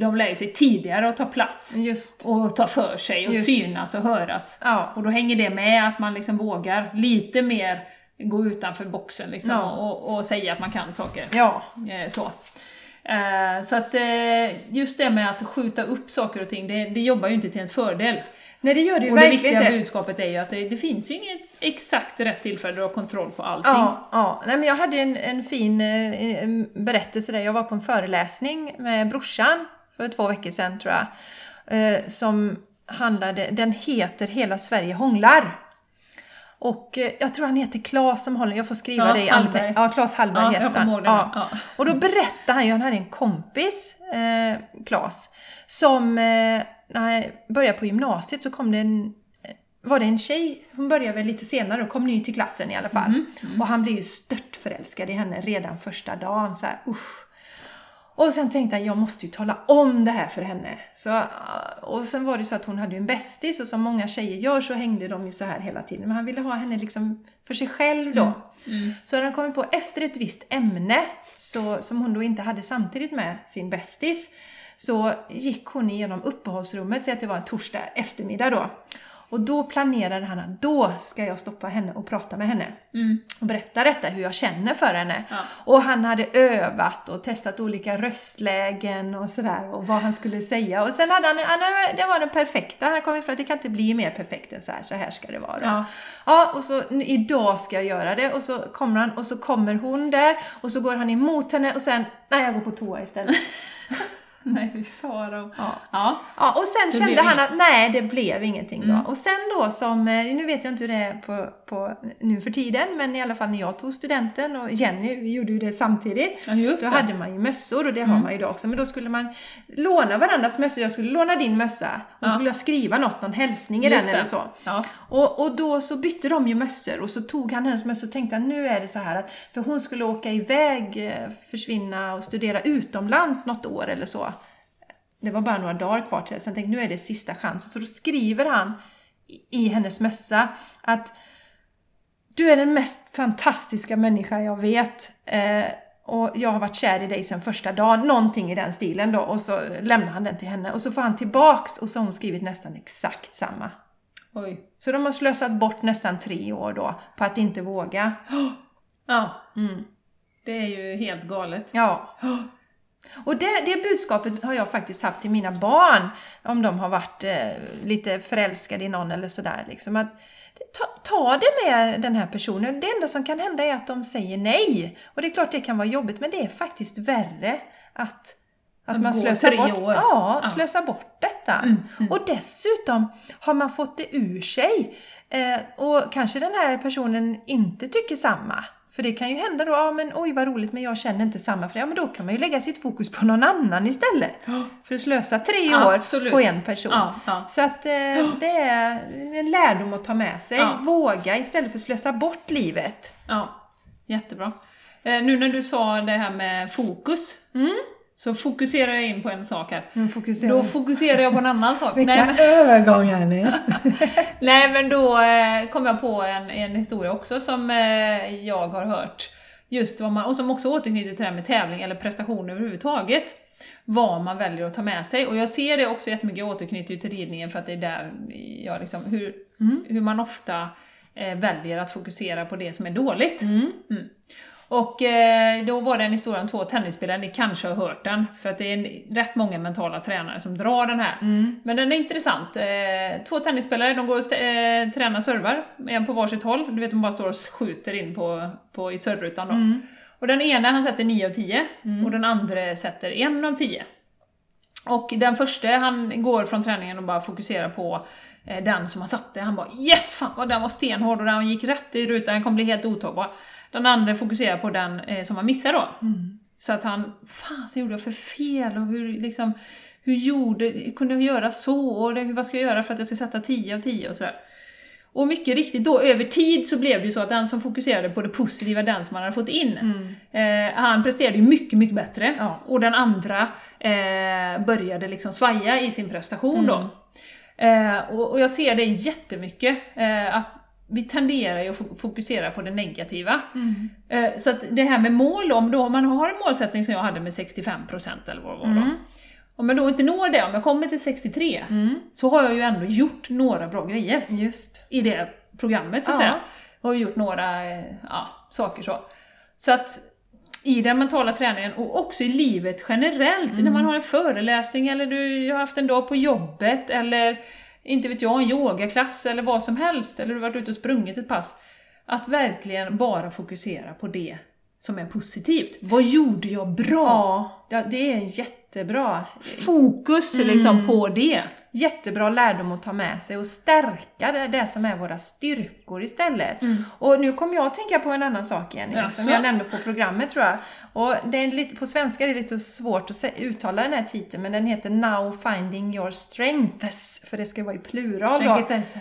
de lär sig tidigare att ta plats Just. och ta för sig och Just. synas och höras. Ja. Och då hänger det med att man liksom vågar lite mer gå utanför boxen liksom Ja. och, och säga att man kan saker. Ja. Eh, så. Eh, så att eh, just det med att skjuta upp saker och ting, det, det jobbar ju inte till ens fördel. Nej, det gör det ju Och det verkligen viktiga inte. budskapet är ju att det, det finns ju inget exakt rätt tillfälle du har kontroll på allting. Ja, ja. Nej, men jag hade en, en fin eh, en berättelse där. Jag var på en föreläsning med brorsan för två veckor sedan tror jag. Som handlade, den heter Hela Sverige hånglar. Och eh, jag tror han heter Claes som håller, jag får skriva Ja, det i Hallberg. Ja, Claes Hallberg Ja, heter han. Ja. Ja. Och då berättade han ju, han hade en kompis, eh, Claes, som eh, när jag började på gymnasiet så kom det en var det en tjej, hon började väl lite senare och kom ny till klassen i alla fall. Mm, Och han blev ju störtförälskad i henne redan första dagen. Så här, usch. Och sen tänkte jag, jag måste ju tala om det här för henne. Så, och sen var det så att hon hade en bästis och som många tjejer gör så hängde de ju så här hela tiden. Men han ville ha henne liksom för sig själv då. Så hade han kommit på efter ett visst ämne så, som hon då inte hade samtidigt med sin bästis så gick hon igenom uppehållsrummet, säg att det var en torsdag eftermiddag då. Och då planerade han att då ska jag stoppa henne och prata med henne. Och berätta detta, hur jag känner för henne. Ja. Och han hade övat och testat olika röstlägen och sådär och vad han skulle säga. Och sen hade han, han det var den perfekta, han kom ifrån att det kan inte bli mer perfekt än så här, så här ska det vara. Ja. Ja, och så idag ska jag göra det och så kommer han och så kommer hon där och så går han emot henne och sen, nej jag går på toa istället. Nej, fy faro. Ja. Ja. Ja, och sen Det kände han att nej, det blev ingenting då. Mm. Och sen då som, eh, nu vet jag inte hur det är på, på nu för tiden, men i alla fall när jag tog studenten och Jenny, gjorde ju det samtidigt. ja, just Då det. hade man ju mössor och det Mm. har man ju idag också. Men då skulle man låna varandras mössor. Jag skulle låna din mössa och Ja. så skulle jag skriva något, någon hälsning i Just den det. eller så. Ja. Och, och då så bytte de ju mössor och så tog han hennes mössa och tänkte att nu är det så här att, för hon skulle åka iväg, eh, försvinna och studera utomlands något år eller så. Det var bara några dagar kvar till det, så jag tänkte nu är det sista chansen. Så då skriver han i, i hennes mössa att du är den mest fantastiska människa jag vet. Eh, och jag har varit kär i dig sedan första dagen. Någonting i den stilen då. Och så lämnar han den till henne. Och så får han tillbaks och så har hon skrivit nästan exakt samma. Oj. Så de har slösat bort nästan tre år då på att inte våga. Ja, Mm. det är ju helt galet. Ja. Och det, det budskapet har jag faktiskt haft till mina barn om de har varit eh, lite förälskade i någon eller sådär. Liksom, att, ta, ta det med den här personen. Det enda som kan hända är att de säger nej. Och det är klart det kan vara jobbigt men det är faktiskt värre att att man slösar bort, år. Ja, Ja. slösar bort detta. Mm, mm. Och dessutom har man fått det ur sig. Eh, och kanske den här personen inte tycker samma. För det kan ju hända då, ja men oj vad roligt men jag känner inte samma för det. Ja men då kan man ju lägga sitt fokus på någon annan istället. För att slösa tre år Absolut. på en person. Ja, ja. Så att eh, det är en lärdom att ta med sig. Ja. Våga istället för att slösa bort livet. Ja, jättebra. Eh, nu när du sa det här med fokus, så fokuserar jag in på en sak här. Mm, fokusera. Då fokuserar jag på en annan sak. Vilka Nej, men, övergångar ni! nej, men då eh, kom jag på en, en historia också som eh, jag har hört. Just vad man, och som också återknyter till det här med tävling eller prestation överhuvudtaget. Vad man väljer att ta med sig. Och jag ser det också jättemycket, jag återknyter ju till ridningen för att det är där jag liksom, hur, hur man ofta eh, väljer att fokusera på det som är dåligt. Mm. Mm. Och eh, då var det en historia om två tennisspelare, ni kanske har hört den, för att det är en, rätt många mentala tränare som drar den här. Mm. Men den är intressant. Eh, två tennisspelare, de går och eh, tränar servar, en på varsitt håll. Du vet, de bara står och skjuter in på, på, i servrutan då. Mm. Och den ena han sätter 9 av 10, och den andra sätter 1 av 10. Och den första, han går från träningen och bara fokuserar på den som han satte. Han bara yes! Fan vad den var stenhård och den gick rätt i rutan, den kommer bli helt otagbar. Den andra fokuserar på den eh, som han missar då. Så att han, fan så gjorde jag för fel och hur liksom, hur gjorde, kunde jag göra så? Och det, vad ska jag göra för att jag ska sätta 10 av 10 och sådär. Och mycket riktigt då, över tid så blev det ju så att den som fokuserade på det positiva, den som man hade fått in, eh, han presterade ju mycket, mycket bättre. Ja. Och den andra eh, började liksom svaja i sin prestation då. Eh, och, och jag ser det jättemycket, eh, att vi tenderar ju att fo- fokusera på det negativa. Eh, så att det här med mål, om då man har en målsättning som jag hade med 65% eller vad det var då. Om jag då inte når det, om jag kommer till 63, så har jag ju ändå gjort några bra grejer Just. i det programmet så att Ja. säga. Och gjort några eh, ja, saker så. Så att i den mentala träningen och också i livet generellt, när Mm. man har en föreläsning eller du har haft en dag på jobbet eller inte vet jag, en yogaklass eller vad som helst, eller du har varit ute och sprungit ett pass. Att verkligen bara fokusera på det som är positivt. Vad gjorde jag bra? Ja, ja, det är jättebra. Fokus liksom på det. Jättebra lärdom att ta med sig och stärka det, det som är våra styrkor istället. Och nu kommer jag att tänka på en annan sak Jenny, Jaså? som jag nämnde på programmet tror jag. Och det är lite, på svenska är det lite svårt att uttala den här titeln, men den heter Now Finding Your Strengths, för det ska vara i plural då.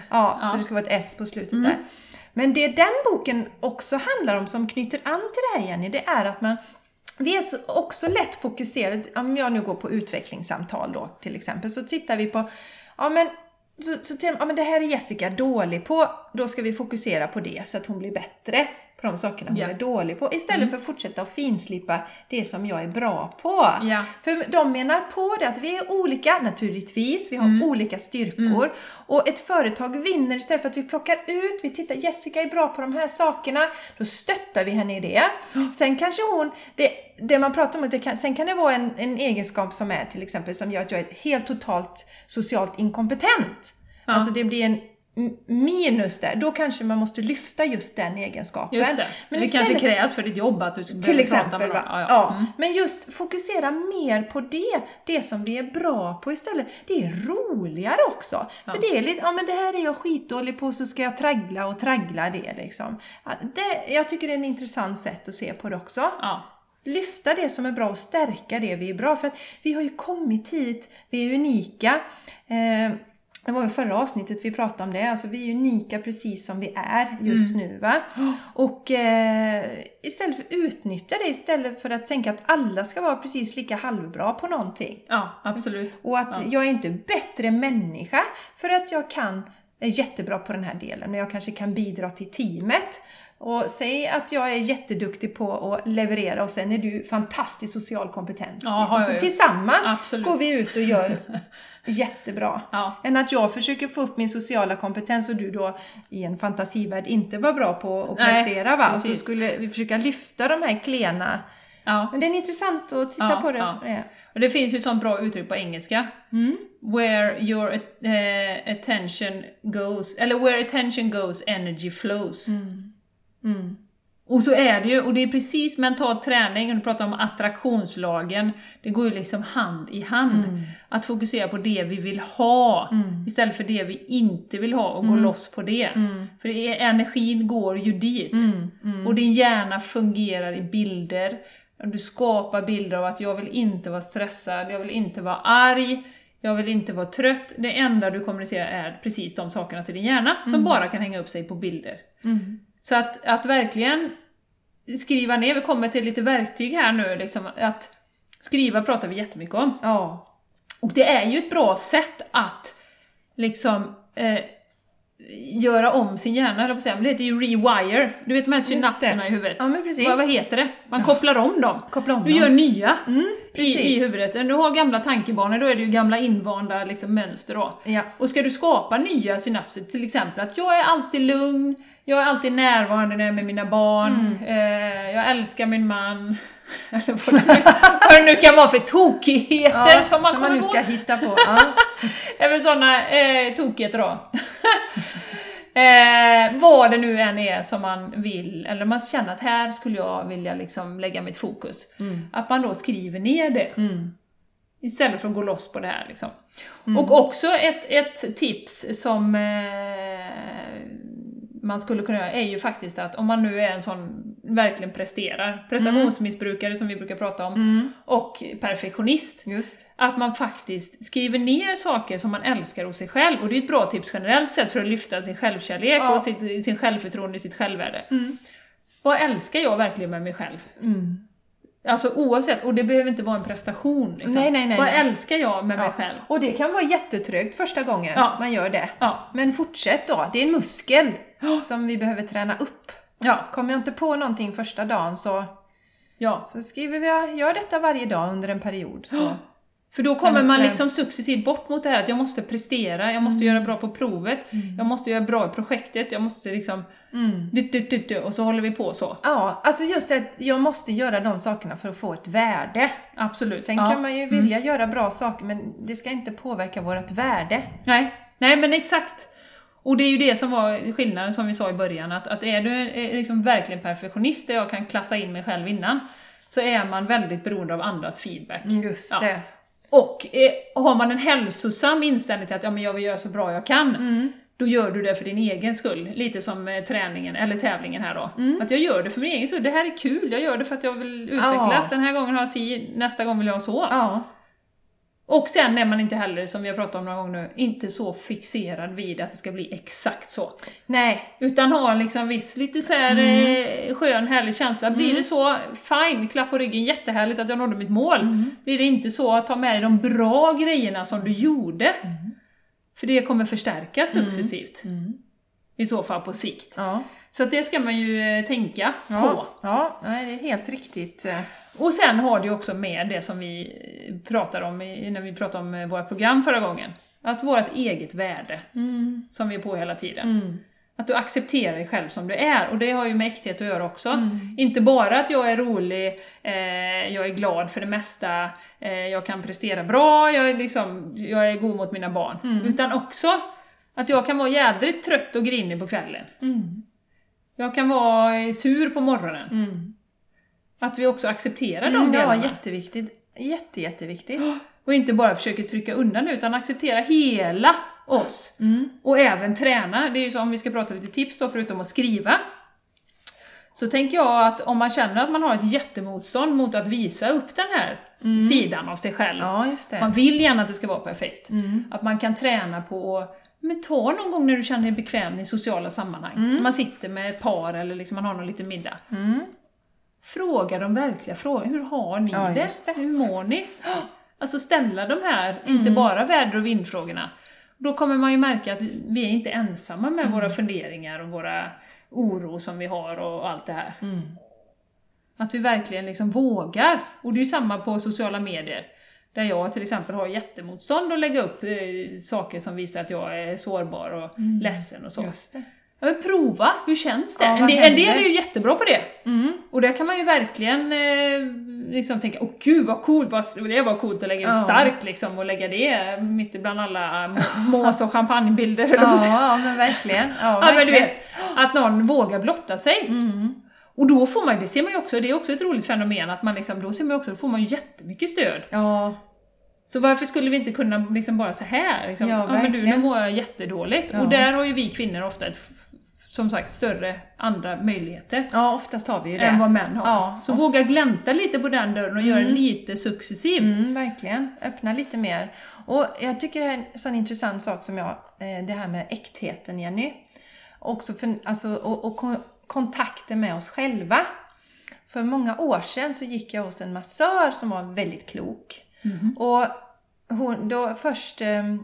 Ja, Ja. så det ska vara ett S på slutet där. Men det den boken också handlar om, som knyter an till det här Jenny, det är att man vi är också lätt fokuserade, om jag nu går på utvecklingssamtal då till exempel, så tittar vi på, ja men, så, så, till- ja, men det här är Jessica dålig på, då ska vi fokusera på det så att hon blir bättre på de sakerna hon Ja. är dålig på, istället för att fortsätta att finslipa det som jag är bra på. Ja. För de menar på det att vi är olika, naturligtvis, vi har Mm. olika styrkor. Och ett företag vinner istället för att vi plockar ut, vi tittar, Jessica är bra på de här sakerna, då stöttar vi henne i det. Sen kanske hon, det, det man pratar om, det kan, sen kan det vara en, en egenskap som är till exempel som gör att jag är helt totalt socialt inkompetent. Ja. Alltså det blir en minus där, då kanske man måste lyfta just den egenskapen. Just det. Men det istället- kanske krävs för ditt jobb att du ska till behöva prata exempel. med någon. Ja, Mm. Men just fokusera mer på det, det som vi är bra på istället. Det är roligare också. För det är lite, ja men det här är jag skitdålig på så ska jag traggla och traggla det liksom. Ja, det, jag tycker det är ett intressant sätt att se på det också. Ja. Lyfta det som är bra och stärka det vi är bra. För att vi har ju kommit hit, vi är unika. Eh, det var ju förra avsnittet vi pratade om det, alltså vi är unika precis som vi är just nu. Va? Och eh, istället för att utnyttja det, istället för att tänka att alla ska vara precis lika halvbra på någonting. ja, absolut. Och att jag är inte bättre människa för att jag kan, är jättebra på den här delen och jag kanske kan bidra till teamet. Och säg att jag är jätteduktig på att leverera och sen är du fantastisk social kompetens. Ja, och så tillsammans Absolut. går vi ut och gör jättebra. Ja. Än att jag försöker få upp min sociala kompetens och du då i en fantasivärld inte var bra på att Nej, prestera. Va? Och så skulle vi försöka lyfta de här klena. Ja. Men det är intressant att titta Ja, på det. ja. det. Och det finns ju ett sånt bra uttryck på engelska. Mm. Where your eh, attention goes, eller where attention goes, energy flows. Mm. Och så är det ju, och det är precis mental träning, och du pratar om attraktionslagen, det går ju liksom hand i hand. Mm. Att fokusera på det vi vill ha, istället för det vi inte vill ha och gå loss på det. För det är, energin går ju dit. Mm. Och din hjärna fungerar i bilder. Du skapar bilder av att jag vill inte vara stressad, jag vill inte vara arg, jag vill inte vara trött. Det enda du kommunicerar är precis de sakerna till din hjärna, som bara kan hänga upp sig på bilder. Mm. Så att, att verkligen skriva ner, vi kommer till lite verktyg här nu, liksom, att skriva pratar vi jättemycket om. Ja. Och det är ju ett bra sätt att liksom eh, göra om sin hjärna, eller på att säga, men det heter ju rewire. Du vet de här synapserna i huvudet. Ja, men precis. Vad, vad heter det? Man kopplar om dem. Koppla om Du dem. gör nya Mm, i, i huvudet. Du har gamla tankebanor, då är det ju gamla invanda liksom, mönster då. Ja. Och ska du skapa nya synapser, till exempel att jag är alltid lugn, jag är alltid närvarande när jag är med mina barn, Mm. eh, jag älskar min man, eller vad det, nu, vad det nu kan vara för tokigheter som man kommer man nu på. ska hitta på. Ja. Även sådana eh, tokigheter då. eh, vad det nu än är som man vill, eller man känner att här skulle jag vilja liksom lägga mitt fokus. Att man då skriver ner det. Mm. Istället för att gå loss på det här liksom. Och också ett, ett tips som eh, man skulle kunna göra är ju faktiskt att om man nu är en sån, verkligen presterar, prestationsmissbrukare som vi brukar prata om, och perfektionist, Just. att man faktiskt skriver ner saker som man älskar hos sig själv. Och det är ett bra tips generellt sett för att lyfta sin självkärlek Ja. och sitt, sin självförtroende, sitt självvärde. Vad älskar jag verkligen med mig själv? Mm. Alltså oavsett, och det behöver inte vara en prestation. Liksom. Nej, nej, nej, Vad nej. älskar jag med mig själv? Och det kan vara jättetrögt första gången Ja. man gör det. Ja. Men fortsätt då, det är en muskel som vi behöver träna upp. Ja, Kommer jag inte på någonting första dagen så, ja. så skriver vi, gör detta varje dag under en period. Så. För då kommer man eh, liksom successivt bort mot det här att jag måste prestera, jag måste göra bra på provet, jag måste göra bra i projektet, jag måste liksom... Mm. Du, du, du, du, och så håller vi på så. Ja, alltså just det att jag måste göra de sakerna för att få ett värde. Absolut. Sen ja. Mm. kan man ju vilja göra bra saker men det ska inte påverka vårt värde. Nej, nej men exakt. Och det är ju det som var skillnaden som vi sa i början, att, att är du är liksom verkligen perfektionist, där jag kan klassa in mig själv innan, så är man väldigt beroende av andras feedback. Just Ja. det. Och eh, har man en hälsosam inställning till att ja, men jag vill göra så bra jag kan, Mm. då gör du det för din egen skull. Lite som eh, träningen, eller tävlingen här då. Mm. Att jag gör det för min egen skull. Det här är kul, jag gör det för att jag vill utvecklas. Ja. Den här gången har jag si, nästa gång vill jag ha så. Ja. Och sen är man inte heller, som vi har pratat om några gånger nu, inte så fixerad vid att det ska bli exakt så. Nej. Utan ha liksom viss, lite så här Mm. eh, skön, härlig känsla. Blir det så, fine, klapp på ryggen, jättehärligt att jag nådde mitt mål. Mm. Blir det inte så, ta med dig de bra grejerna som du gjorde. För det kommer förstärkas successivt. Mm. I så fall på sikt. Ja. Så det ska man ju eh, tänka på. Ja. ja. Nej, det är helt riktigt. eh. Och sen har det ju också med det som vi eh, pratade om när vi pratade om våra program förra gången. Att vårt eget värde, Mm. som vi är på hela tiden. Mm. Att du accepterar dig själv som du är, och det har ju med äkthet att göra också. Mm. Inte bara att jag är rolig, eh, jag är glad för det mesta, eh, jag kan prestera bra, jag är, liksom, jag är god mot mina barn. Mm. Utan också att jag kan vara jädrigt trött och grinig på kvällen. Mm. Jag kan vara sur på morgonen. Mm. Att vi också accepterar de Mm, ja, delarna. jätteviktigt. Jätte, jätteviktigt. Och inte bara försöker trycka undan det, utan acceptera hela oss. Mm. Och även träna. Det är ju så om vi ska prata lite tips då, förutom att skriva. Så tänker jag att om man känner att man har ett jättemotstånd mot att visa upp den här sidan av sig själv. Mm. Ja, Man vill gärna att det ska vara perfekt. Mm. Att man kan träna på att men ta någon gång när du känner dig bekväm i sociala sammanhang. När man sitter med ett par eller liksom man har någon liten middag. Mm. Fråga de verkliga frågorna. Hur har ni Ja, det? det. Hur mår ni? Alltså ställa de här, inte bara väder och vindfrågorna. Då kommer man ju märka att vi är inte ensamma med våra funderingar och våra oro som vi har och allt det här. Mm. Att vi verkligen liksom vågar. Och det är ju samma på sociala medier. Där jag till exempel har jättemotstånd att lägga upp eh, saker som visar att jag är sårbar och ledsen och så. Just det. Ja, prova, hur känns det? Ja, en, del, en del är ju jättebra på det. Mm. Och där kan man ju verkligen eh, liksom tänka, åh gud vad coolt, det var coolt att lägga ut Ja. starkt liksom och lägga det mitt ibland alla må- mås och champagnebilder. Ja, ja, men verkligen. Ja, men du vet, att någon vågar blotta sig. Mm. Och då får man, det ser man ju också, det är också ett roligt fenomen, att man liksom, då ser man ju också, då får man ju jättemycket stöd. Ja, Så varför skulle vi inte kunna liksom bara så här? Liksom, Ja, men du, nu verkligen. mår jag jättedåligt. Ja. Och där har ju vi kvinnor ofta ett, som sagt, större andra möjligheter ja, oftast har vi ju det. än vad män har. Ja. Så våga glänta lite på den dörren och göra det lite successivt. Mm, verkligen. Öppna lite mer. Och jag tycker det är en sån intressant sak som jag, eh, det här med äktheten Jenny. Också för, alltså, och, och kon- kontakten med oss själva. För många år sedan så gick jag hos en massör som var väldigt klok. Och hon, då först eh,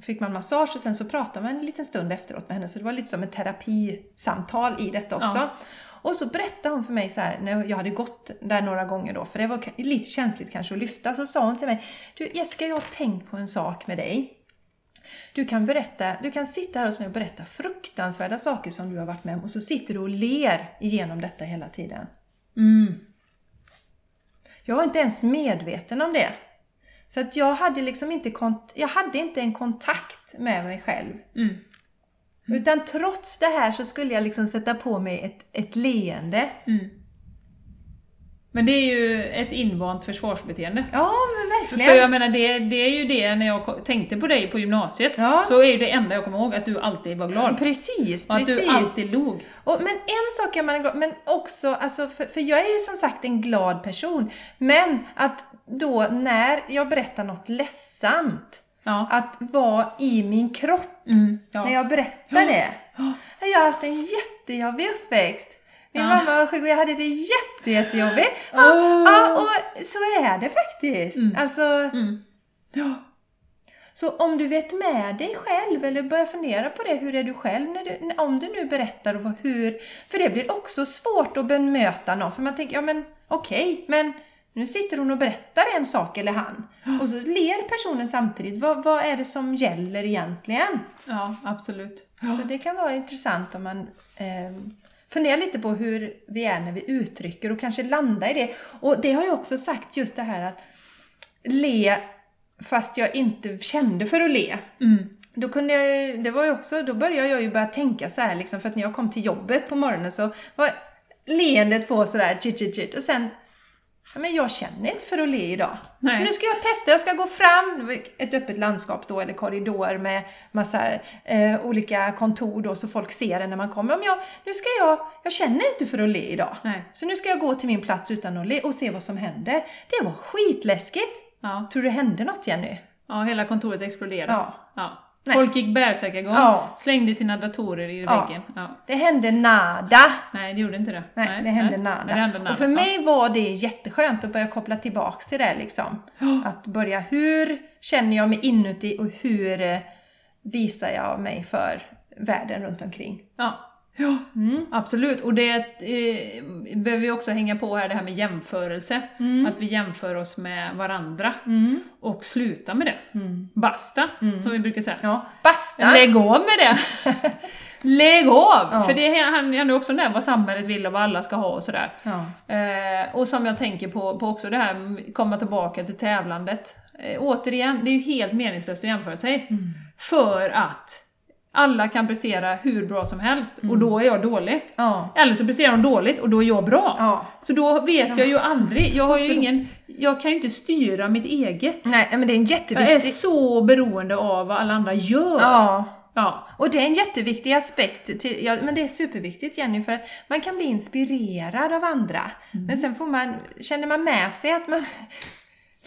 fick man massage och sen så pratade man en liten stund efteråt med henne. Så det var lite som ett terapisamtal i detta också. Ja. Och så berättade hon för mig så här, när jag hade gått där några gånger då, för det var lite känsligt kanske att lyfta, så sa hon till mig, du Jessica, jag har tänkt på en sak med dig. Du kan, berätta, du kan sitta här hos mig och berätta fruktansvärda saker som du har varit med om och så sitter du och ler igenom detta hela tiden. Mm. Jag var inte ens medveten om det. Så att jag hade liksom inte, kont- jag hade inte en kontakt med mig själv. Mm. Utan trots det här så skulle jag liksom sätta på mig ett, ett leende. Mm. Men det är ju ett invant försvarsbeteende. Ja, men För verkligen. jag menar, det, det är ju det när jag tänkte på dig på gymnasiet, Ja. så är det enda jag kommer ihåg att du alltid var glad. Precis, Och att precis. du alltid log. Och, men en sak är man glad, men också, alltså, för, för jag är ju som sagt en glad person. Men att då när jag berättar något ledsamt, Ja. att vara i min kropp Mm, ja. när jag berättar det. Jag har haft en jättejobbig uppväxt. Min Ja. mamma var sjuk och jag hade det jätte, jättejobbigt. Ja, Åh. ja, och så är det faktiskt. Mm. Alltså, Mm. Ja. så om du vet med dig själv eller börjar fundera på det, hur är du själv när du, om du nu berättar och hur... För det blir också svårt att bemöta någon, för man tänker, ja men okej, men nu sitter hon och berättar en sak eller han. Och så ler personen samtidigt. Vad, vad är det som gäller egentligen? ja, absolut. Så det kan vara intressant om man eh, funderar lite på hur vi är när vi uttrycker och kanske landa i det. Och det har jag också sagt, just det här att le fast jag inte kände för att le. Mm. Då kunde jag ju- det var ju också, då började jag ju börja tänka så här liksom, för att när jag kom till jobbet på morgonen så var leendet på sådär, chit, chit, chit. Och sen, men jag känner inte för att le idag. Nej. Så nu ska jag testa, jag ska gå fram, ett öppet landskap då, eller korridor med massa eh, olika kontor då, så folk ser en när man kommer. Om jag, nu ska jag, jag känner inte för att le idag. Nej. Så nu ska jag gå till min plats utan att le och se vad som händer. Det var skitläskigt! Ja. Tror du det hände något Jenny? ja, hela kontoret exploderade. Ja. Ja. Nej. Folk gick bärsärkagång, Ja. slängde sina datorer i Ja. väggen. Ja. Det hände nada! Nej, det gjorde inte det. Nej, det hände nada. Nej, det hände nada. Och för mig var det jätteskönt att börja koppla tillbaks till det liksom. Att börja, hur känner jag mig inuti och hur eh, visar jag mig för världen runt omkring? Ja. Ja, Mm. absolut. Och det eh, behöver vi också hänga på här, det här med jämförelse. Mm. Att vi jämför oss med varandra. Och sluta med det. Basta, som vi brukar säga. Mm. Ja, basta! Lägg av med det! Lägg av! Ja. För det handlar också om det vad samhället vill och vad alla ska ha och sådär. Ja. Eh, och som jag tänker på, på också det här komma tillbaka till tävlandet. Eh, återigen, det är ju helt meningslöst att jämföra sig. Mm. För att alla kan prestera hur bra som helst Mm. och då är jag dålig. Ja. Eller så presterar de dåligt och då är jag bra. Ja. Så då vet jag ju aldrig, jag har ju ingen, jag kan ju inte styra mitt eget. Nej, men det är en Jag är jätteviktig... så beroende av vad alla andra gör. Ja. Ja. Och det är en jätteviktig aspekt, till, ja, men det är superviktigt Jenny, för att man kan bli inspirerad av andra. Men sen får man, känner man med sig att man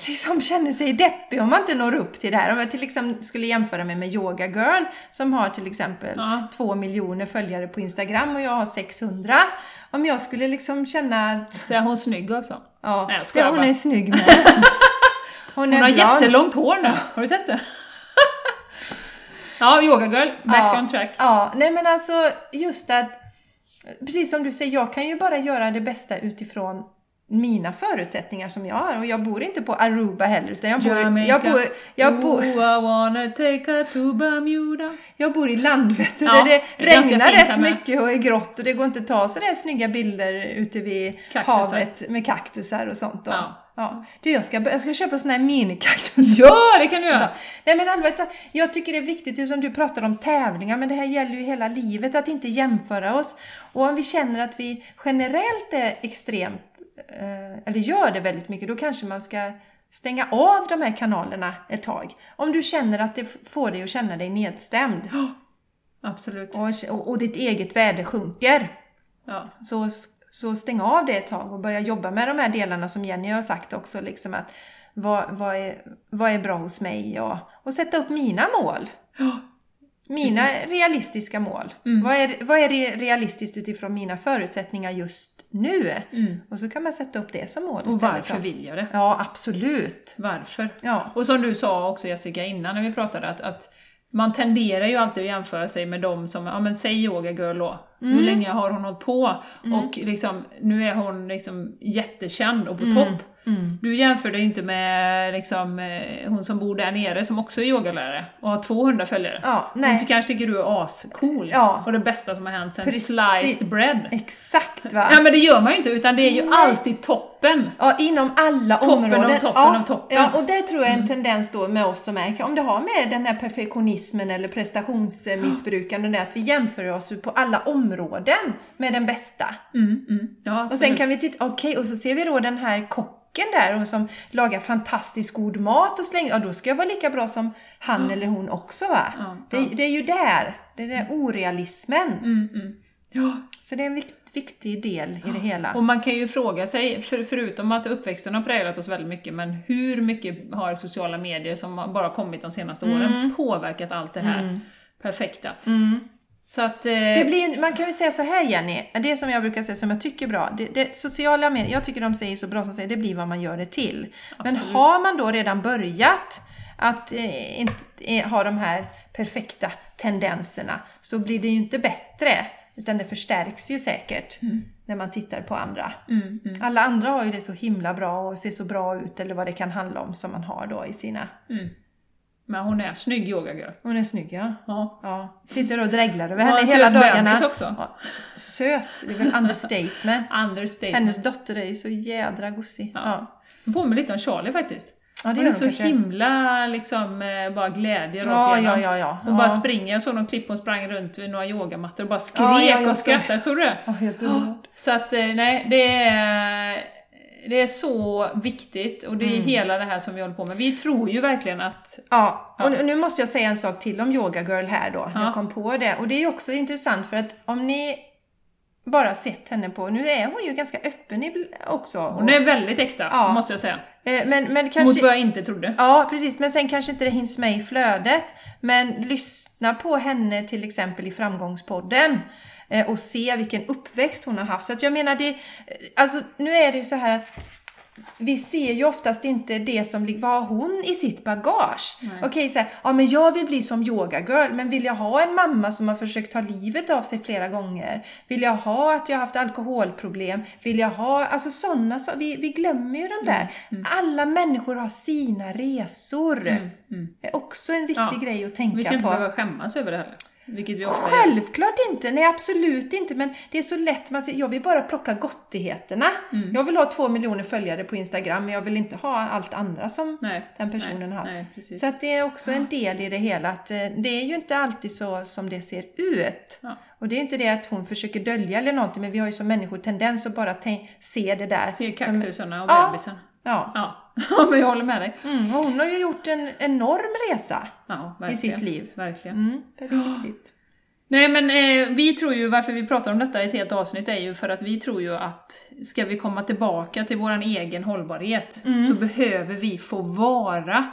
liksom känner sig deppig om man inte når upp till det här. Om jag till exempel skulle jämföra mig med Yoga Girl som har till exempel Ja. två miljoner följare på Instagram och jag har 600. Om jag skulle liksom känna, Så är hon snygg också. ja, Nej, jag skojar hon bara. är snygg med. Hon, Hon har jättelångt hår nu, har du sett det? ja, yoga girl, back ja, on track. Ja, nej men alltså just att, precis som du säger, jag kan ju bara göra det bästa utifrån mina förutsättningar som jag har. Och jag bor inte på Aruba heller, utan jag bor, Jamaica. jag bor, jag bor, Ooh, I wanna take her to Bermuda. jag bor i Landvetter Ja, där det regnar rätt med. mycket och är grått och det går inte att ta sådär snygga bilder ute vid Kaktusar. havet med kaktusar och sånt. Då. Ja. Ja. Du, jag ska, jag ska köpa såna här minikaktusar. Ja, det kan du göra! Nej men allvarligt, jag tycker det är viktigt, är som du pratar om tävlingar, men det här gäller ju hela livet, att inte jämföra oss. Och om vi känner att vi generellt är extremt, eller gör det väldigt mycket, då kanske man ska stänga av de här kanalerna ett tag. Om du känner att det får dig att känna dig nedstämd Absolut. och, och, ditt eget värde sjunker, Ja. så, så stäng av det ett tag och börja jobba med de här delarna som Jenny har sagt också. Liksom att vad, vad, är, vad är bra hos mig? Och, och sätta upp mina mål. Ja. Mina realistiska mål. Mm. Vad, är, vad är realistiskt utifrån mina förutsättningar just nu? Mm. Och så kan man sätta upp det som mål Och istället. varför då. vill jag det? Ja, absolut. Varför? Ja. Och som du sa också Jessica innan när vi pratade, att, att man tenderar ju alltid att jämföra sig med dem som, ja men säg yoga girl då. Mm. Hur länge har hon hållit på? Och liksom, nu är hon liksom jättekänd och på topp. Mm. Du jämför dig inte med liksom, eh, hon som bor där nere som också är yogalärare och har 200 följare. Ja, Hon nej. kanske tycker du är ascool Ja. och det bästa som har hänt sen Precis. sliced bread. Exakt va? Ja men det gör man ju inte utan det är ju Nej. alltid toppen. Ja, inom alla Toppen av områden. toppen ja, av toppen. Mm. Ja, och det tror jag är en tendens då med oss som är, om det har med den här perfektionismen eller prestationsmissbrukande, är att vi jämför oss på alla områden med den bästa. Mm, mm. Ja, Och sen kan vi titta, okej, och så ser vi då den här kocken där och som lagar fantastiskt god mat och slänger, ja då ska jag vara lika bra som han eller hon också va? Ja, det, ja. det är ju där, det är den orealismen. Mm, mm. Ja, Så det är en vikt, viktig del i det hela. och man kan ju fråga sig, för, förutom att uppväxten har präglat oss väldigt mycket, men hur mycket har sociala medier som bara kommit de senaste åren påverkat allt det här perfekta? Så att... Eh, Det blir, man kan väl säga så här Jenny, det som jag brukar säga som jag tycker är bra, det, det, sociala medier, jag tycker de säger så bra som säger det blir vad man gör det till. Men Absolut. har man då redan börjat att eh, inte eh, ha de här perfekta tendenserna så blir det ju inte bättre, utan det förstärks ju säkert när man tittar på andra. mm, mm, Alla andra har ju det så himla bra och ser så bra ut eller vad det kan handla om som man har då i sina... Men hon är snygg yogagirl. Hon är snygg ja. Ja. ja. Sitter och dreglar över henne en hela dagarna. bebis också. Ja, söt, det är väl understatement. Understatement. Hennes dotter är ju så jädra gosig. Ja. Ja. Hon påminner lite om Charlie faktiskt. Ja, det Hon är hon så kanske. himla liksom eh, bara glädje Ja, ja, ja, ja. Och bara springer. Jag såg någon klipp hon sprang runt vid några yogamattor och bara skrek och skrattade. Såg du det? Ja, helt underbart. Så att eh, nej, det är, det är så viktigt och det är Mm. hela det här som vi håller på med. Vi tror ju verkligen att... Ja, och nu- nu måste jag säga en sak till om Yoga Girl här då. Ja. Jag kom på det. Och det är också intressant för att om ni bara sett henne på, nu är hon ju ganska öppen också. Hon är väldigt äkta, Ja. måste jag säga. Eh, men, men Mot kanske... vad jag inte trodde. Ja, precis. Men sen kanske inte det hinns med i flödet. Men lyssna på henne till exempel i Framgångspodden. Eh, Och se vilken uppväxt hon har haft. Så att jag menar, det, alltså, nu är det ju så här att vi ser ju oftast inte det som vad hon i sitt bagage? Nej. Okej, så här, ja men jag vill bli som yoga girl, men vill jag ha en mamma som har försökt ta livet av sig flera gånger? Vill jag ha att jag har haft alkoholproblem? Vill jag ha, alltså sådana, så, vi, vi glömmer ju de där. Alla människor har sina resor. Mm, mm. Det är också en viktig Ja. grej att tänka Vi ska inte på. behöva skämmas över det heller. Vilket vi ofta gör. Självklart inte, nej absolut inte. Men det är så lätt, man säger, jag vill bara plocka gottigheterna. Mm. Jag vill ha två miljoner följare på Instagram, men jag vill inte ha allt andra som Nej, den personen nej, har. Nej. Så att det är också en del i det hela, att eh, det är ju inte alltid så som det ser ut. Ja. Och det är inte det att hon försöker dölja eller någonting, men vi har ju som människor tendens att bara se det där. Se kaktusarna och Ja. bebisen. Ja. Ja, men jag håller med dig. Mm, och hon har ju gjort en enorm resa Ja, i sitt liv. Verkligen. Mm, det är viktigt. Nej men eh, vi tror ju, varför vi pratar om detta i ett helt avsnitt är ju för att vi tror ju att ska vi komma tillbaka till våran egen hållbarhet Mm. så behöver vi få vara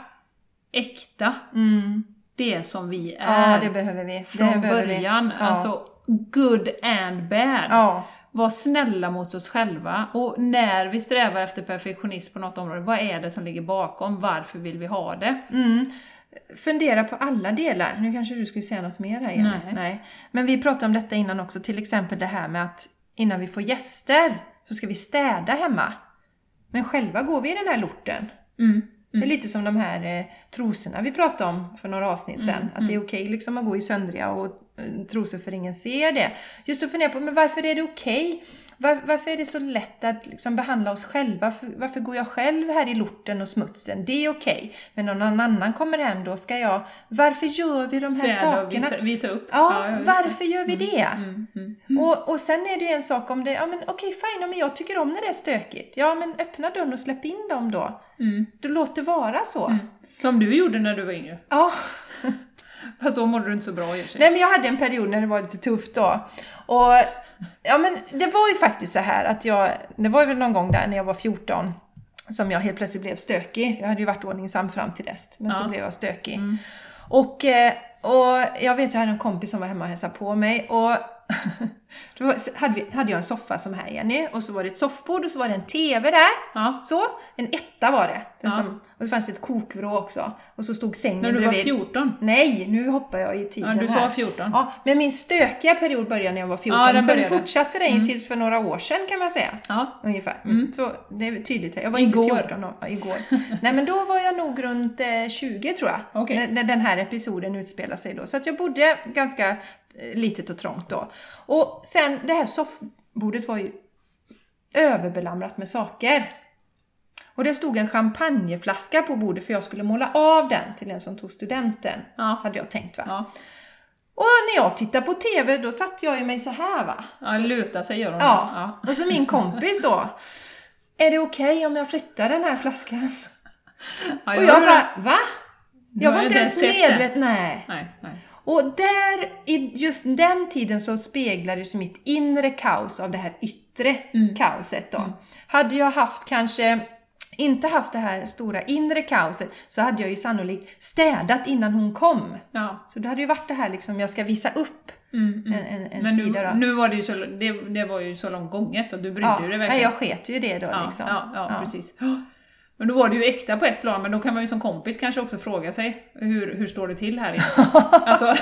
äkta, Mm. det som vi är. Ja, det behöver vi. från det behöver vi. början. Ja. Alltså good and bad. Ja. Var snälla mot oss själva. Och när vi strävar efter perfektionism på något område, vad är det som ligger bakom? Varför vill vi ha det? Mm. Fundera på alla delar. Nu kanske du skulle säga något mer här Jenny. Nej. Men vi pratade om detta innan också, till exempel det här med att innan vi får gäster så ska vi städa hemma. Men själva går vi i den här lorten. Mm. Det är lite som de här eh, trosorna vi pratade om för några avsnitt sedan. Mm, Att det är okej liksom att gå i söndriga och eh, trosor för ingen ser det. Just att fundera på, men varför är det okej? Var, varför är det så lätt att liksom behandla oss själva? Varför, varför går jag själv här i lorten och smutsen? Det är okej. Men om någon annan kommer hem, då ska jag... Varför gör vi de här Städa sakerna? visa, visa upp. Ja, det. varför gör vi det? Mm, mm. Och, och sen är det ju en sak om det, ja men okej fine, ja, men jag tycker om när det är stökigt. Ja men öppna dörren och släpp in dem då. Mm. Du låt det vara så. Som du gjorde när du var yngre. Ja. Fast då mådde du inte så bra i och för sig. Nej men jag hade en period när det var lite tufft då. Och ja men det var ju faktiskt så här att jag, det var ju väl någon gång där när jag var 14 som jag helt plötsligt blev stökig. Jag hade ju varit ordningsam fram till dess, men så Ja. blev jag stökig. Mm. Och, eh, och jag vet, jag hade en kompis som var hemma och hälsade på mig och då hade, vi, hade jag en soffa som här Jenny och så var det ett soffbord och så var det en TV där. Ja. Så, en etta var det. Den Ja. som, och det fanns ett kokvrå också. Och så stod sängen När du var bredvid. 14? Nej, nu hoppar jag i Ja, tiden du här. sa 14. Ja, men min stökiga period började när jag var 14. Ja, Sen fortsatte den tills för några år sedan kan man säga. Ja. Ungefär. Mm. Så det är tydligt. Jag var Igår. inte 14 år. Ja, igår. Nej men då var jag nog runt eh, 20 tror jag. Okej. När, den här episoden utspelar sig då. Så att jag bodde ganska eh, litet och trångt då. Och sen det här soffbordet var ju överbelamrat med saker. Och det stod en champagneflaska på bordet för jag skulle måla av den till en som tog studenten. Ja. Hade jag tänkt va. Ja. Och när jag tittar på TV då satt jag ju mig så här va. ja, luta sig gör hon. Ja. ja. Och så min kompis då. Är det okej om jag flyttar den här flaskan? Ja, och jag jag hörde- bara, va? Jag var inte ens medveten. Nej. Nej, nej. Och där, i just den tiden så speglades mitt inre kaos av det här yttre Mm. kaoset då. Hade jag haft kanske inte haft det här stora inre kaoset så hade jag ju sannolikt städat innan hon kom. Ja. Så det hade ju varit det här liksom, jag ska visa upp Mm, mm. en, en, en Men sida då. nu, nu var det ju så, det, det var ju så långt gånget så du brydde ja, dig nej, verkligen. jag sket ju det då ja, liksom. ja, ja, Ja. precis. Men då var det ju äkta på ett plan, men då kan man ju som kompis kanske också fråga sig hur, hur står det till här inne? alltså,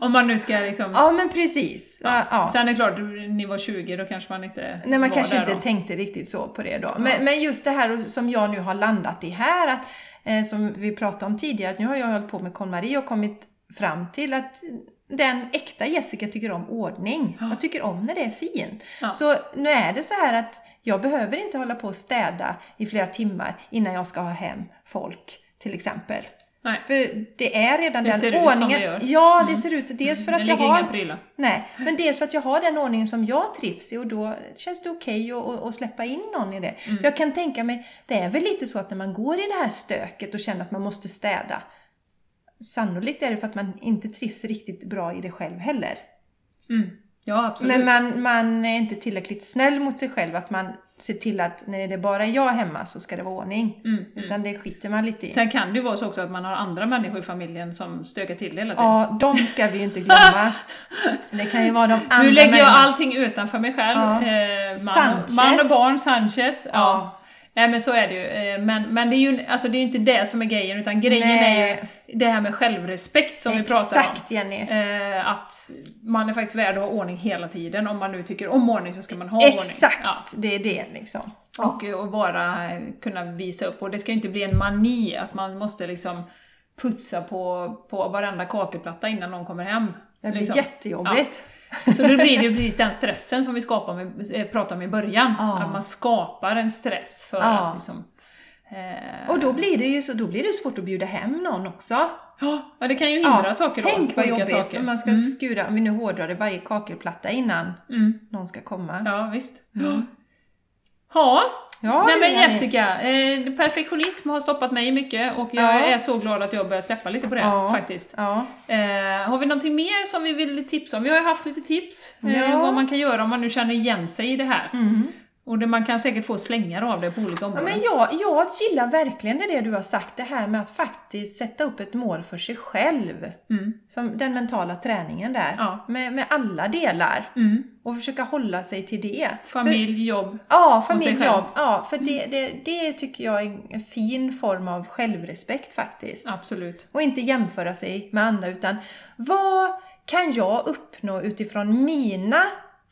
om man nu ska liksom... Ja, men precis. Ja. Ja. Sen är det klart, ni var 20, då kanske man inte Nej, man kanske inte då. tänkte riktigt så på det då. Men, men just det här som jag nu har landat i här, att, eh, som vi pratade om tidigare, att nu har jag hållit på med KonMari och kommit fram till att den äkta Jessica tycker om ordning. Ja. Jag tycker om när det är fint. Ja. Så nu är det så här att jag behöver inte hålla på och städa i flera timmar innan jag ska ha hem folk, till exempel. Nej. För det är redan Det den ser ut som ordningen. det gör. Ja, det Mm. ser ut så. Dels för det att jag har... prylar. Nej, men dels för att jag har den ordningen som jag trivs i och då känns det okej att, att, att släppa in någon i det. Mm. Jag kan tänka mig, det är väl lite så att när man går i det här stöket och känner att man måste städa, sannolikt är det för att man inte trivs riktigt bra i det själv heller. Mm. Ja, absolut. Men man, man är inte tillräckligt snäll mot sig själv, att man ser till att när det bara är jag hemma så ska det vara ordning. Mm, mm. Utan det skiter man lite i. Sen kan det ju vara så också att man har andra människor i familjen som stökar till det hela tiden. Ja, de ska vi ju inte glömma. Det kan ju vara de andra nu lägger jag allting utanför mig själv. Ja. Eh, man, man och barn, Sanchez. Ja. Ja. Nej men så är det ju. Eh, Men, men det är ju alltså, det är inte det som är grejen, utan grejen Nej. är ju det här med självrespekt som vi pratar om. Exakt Jenny. Eh, att man är faktiskt värd att ha ordning hela tiden. Om man nu tycker om ordning så ska man ha ordning. Exakt, Ja. det är det liksom. Och, och bara kunna visa upp. Och det ska ju inte bli en mani att man måste liksom putsa på, på varenda kakelplatta innan någon kommer hem. Det blir liksom. jättejobbigt. Så då blir det ju precis den stressen som vi skapar med, eh, pratade om i början. Ja. Att man skapar en stress för Ja. att liksom... Eh, Och då blir det ju så, då blir det svårt att bjuda hem någon också. ja, det kan ju hindra Ja, saker då. Tänk vad jobbigt saker. om man ska mm. skura, om vi nu hårdrar det, varje kakelplatta innan Mm. någon ska komma. Ja, visst. Mm. Ja, Ja, Nej men. Jessica, eh, perfektionism har stoppat mig mycket och jag Ja. är så glad att jag börjar släppa lite på det Ja. faktiskt. Ja. Eh, har vi någonting mer som vi vill tipsa om? Vi har ju haft lite tips, eh, vad man kan göra om man nu känner igen sig i det här. Mm. Och det, man kan säkert få slängar av det på olika Ja, områden. men jag, jag gillar verkligen det du har sagt, det här med att faktiskt sätta upp ett mål för sig själv. Mm. Som den mentala träningen där. Ja. Med, med alla delar. Mm. Och försöka hålla sig till det. För, Familj, jobb. ja, familj. Mm. jobb. Ja, för det, det, det tycker jag är en fin form av självrespekt faktiskt. Absolut. Och inte jämföra sig med andra utan vad kan jag uppnå utifrån mina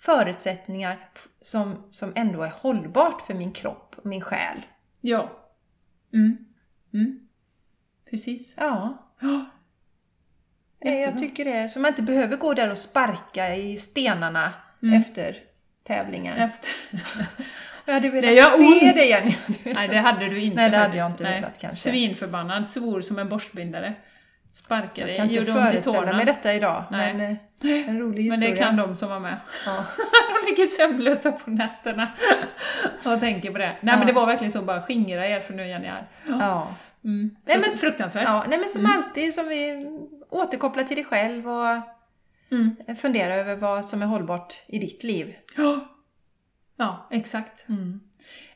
förutsättningar som, som ändå är hållbart för min kropp och min själ. Ja. Mm. Mm. Precis. Ja, Ja. eh, jag Jättebra. tycker det. Så man inte behöver gå där och sparka i stenarna Mm. efter tävlingen. Efter... Jag hade velat Det gör se ont. det igen. Nej, det hade du inte Nej, det hade jag inte velat, kanske. Svinförbannad, svor som en borstbindare. Sparkade, Jag kan inte gjorde föreställa mig detta idag, Nej. men eh, en rolig Men historia. det kan de som var med. Ja. de ligger sömnlösa på nätterna och tänker på det. Nej Ja. men det var verkligen så, bara skingra er för nu är ni här. Ja. Mm. Nej, men- Frukt- Fruktansvärt. Ja, nej men som Mm. alltid, som vi återkopplar till dig själv och Mm. fundera över vad som är hållbart i ditt liv. Ja. ja, exakt. Mm.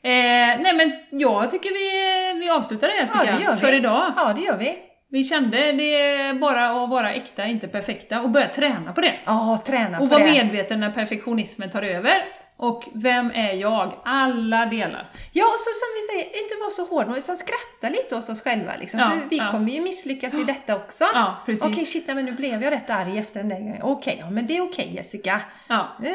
Eh, nej men jag tycker vi, vi avslutar det Jessica, Ja, det gör vi. för idag. Ja, det gör vi. Vi kände det är bara att vara äkta, inte perfekta, och börja träna på det. Ja, träna Och på vara det. medveten när perfektionismen tar över. Och vem är jag? Alla delar. Ja, och så som vi säger, inte vara så hård, utan skratta lite åt oss själva. Liksom. Ja, för vi ja. kommer ju misslyckas i detta också. Ja, precis. Okej, shit, nej, men nu blev jag rätt arg efter den där gången. Okej, ja, men det är okej Jessica. Ja, Eh,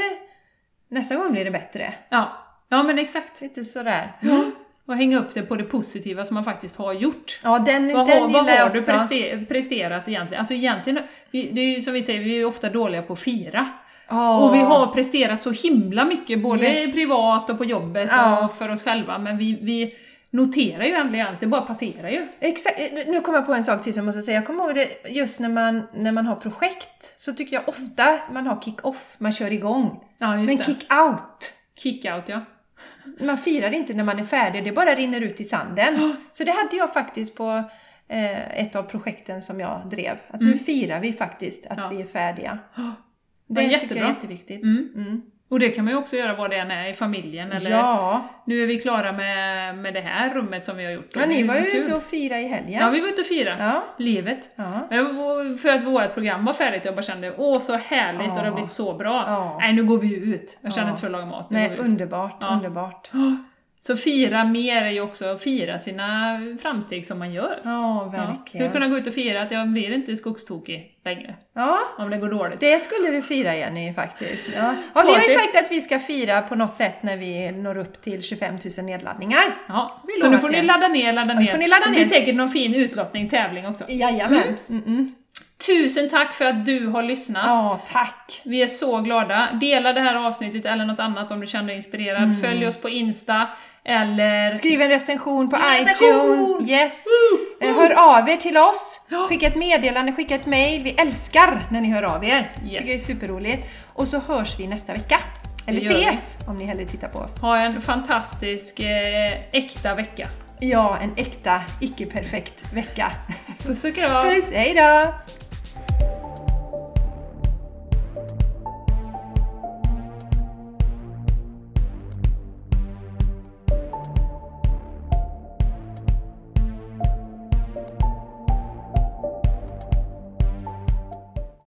nästa gång blir det bättre. ja. ja men exakt. Lite sådär. Ja. Och hänga upp det på det positiva som man faktiskt har gjort. Ja, den, Vad den har, vad har du prester, presterat egentligen? Alltså egentligen, vi, det är ju som vi säger, vi är ju ofta dåliga på att fira. Ja. Och vi har presterat så himla mycket, både Yes. privat och på jobbet Ja. och för oss själva, men vi, vi noterar ju aldrig ens, det bara passerar ju. Exakt, nu kommer jag på en sak till som jag måste säga. Jag kommer ihåg det just när man, när man har projekt så tycker jag ofta man har kick-off, man kör igång. Ja, Men kick-out, Kick-out, ja. Man firar inte när man är färdig, det bara rinner ut i sanden. Så det hade jag faktiskt på eh, ett av projekten som jag drev. Att nu firar vi faktiskt att Ja. vi är färdiga. Ja, Det tycker jag är jätteviktigt. Mm. Och det kan man ju också göra vad det än är i familjen, eller Ja. nu är vi klara med, med det här rummet som vi har gjort. ja, ni var ju kul. ute och firade i helgen. Ja, vi var ute och firade. Ja. Livet. Ja. Var För att vårt program var färdigt och jag bara kände åh så härligt och det har Ja. blivit så bra. Ja. Nej nu går vi ut. Jag känner Ja. inte för att laga mat. Nu Nej, underbart, Ja. underbart. Så fira mer är ju också att fira sina framsteg som man gör. Ja, Ja. verkligen. Hur kunna gå ut och fira att jag blir inte skogstokig längre. Ja, Om det går dåligt. Det skulle du fira Jenny faktiskt. Ja. Ja, vi har ju sagt att vi ska fira på något sätt när vi når upp till 25 000 nedladdningar. Ja. Vi Så nu får ni ladda ner, ladda Ja, ner. får ni ladda Det blir ner. säkert någon fin utlottning, tävling också. Jajamän. Mm. Mm. Tusen tack för att du har lyssnat! Ja, tack! Vi är så glada. Dela det här avsnittet eller något annat om du känner dig inspirerad. Mm. Följ oss på Insta, eller... Skriv en recension på Recension! iTunes. Yes. Eh, Hör av er till oss. Skicka ett meddelande, skicka ett mail. Vi älskar när ni hör av er. Yes. Tycker det är superroligt. Och så hörs vi nästa vecka. Eller vi. ses om ni hellre tittar på oss. Ha en fantastisk, eh, äkta vecka. Ja, en äkta, icke-perfekt vecka. Puss och kram! Puss, hejdå!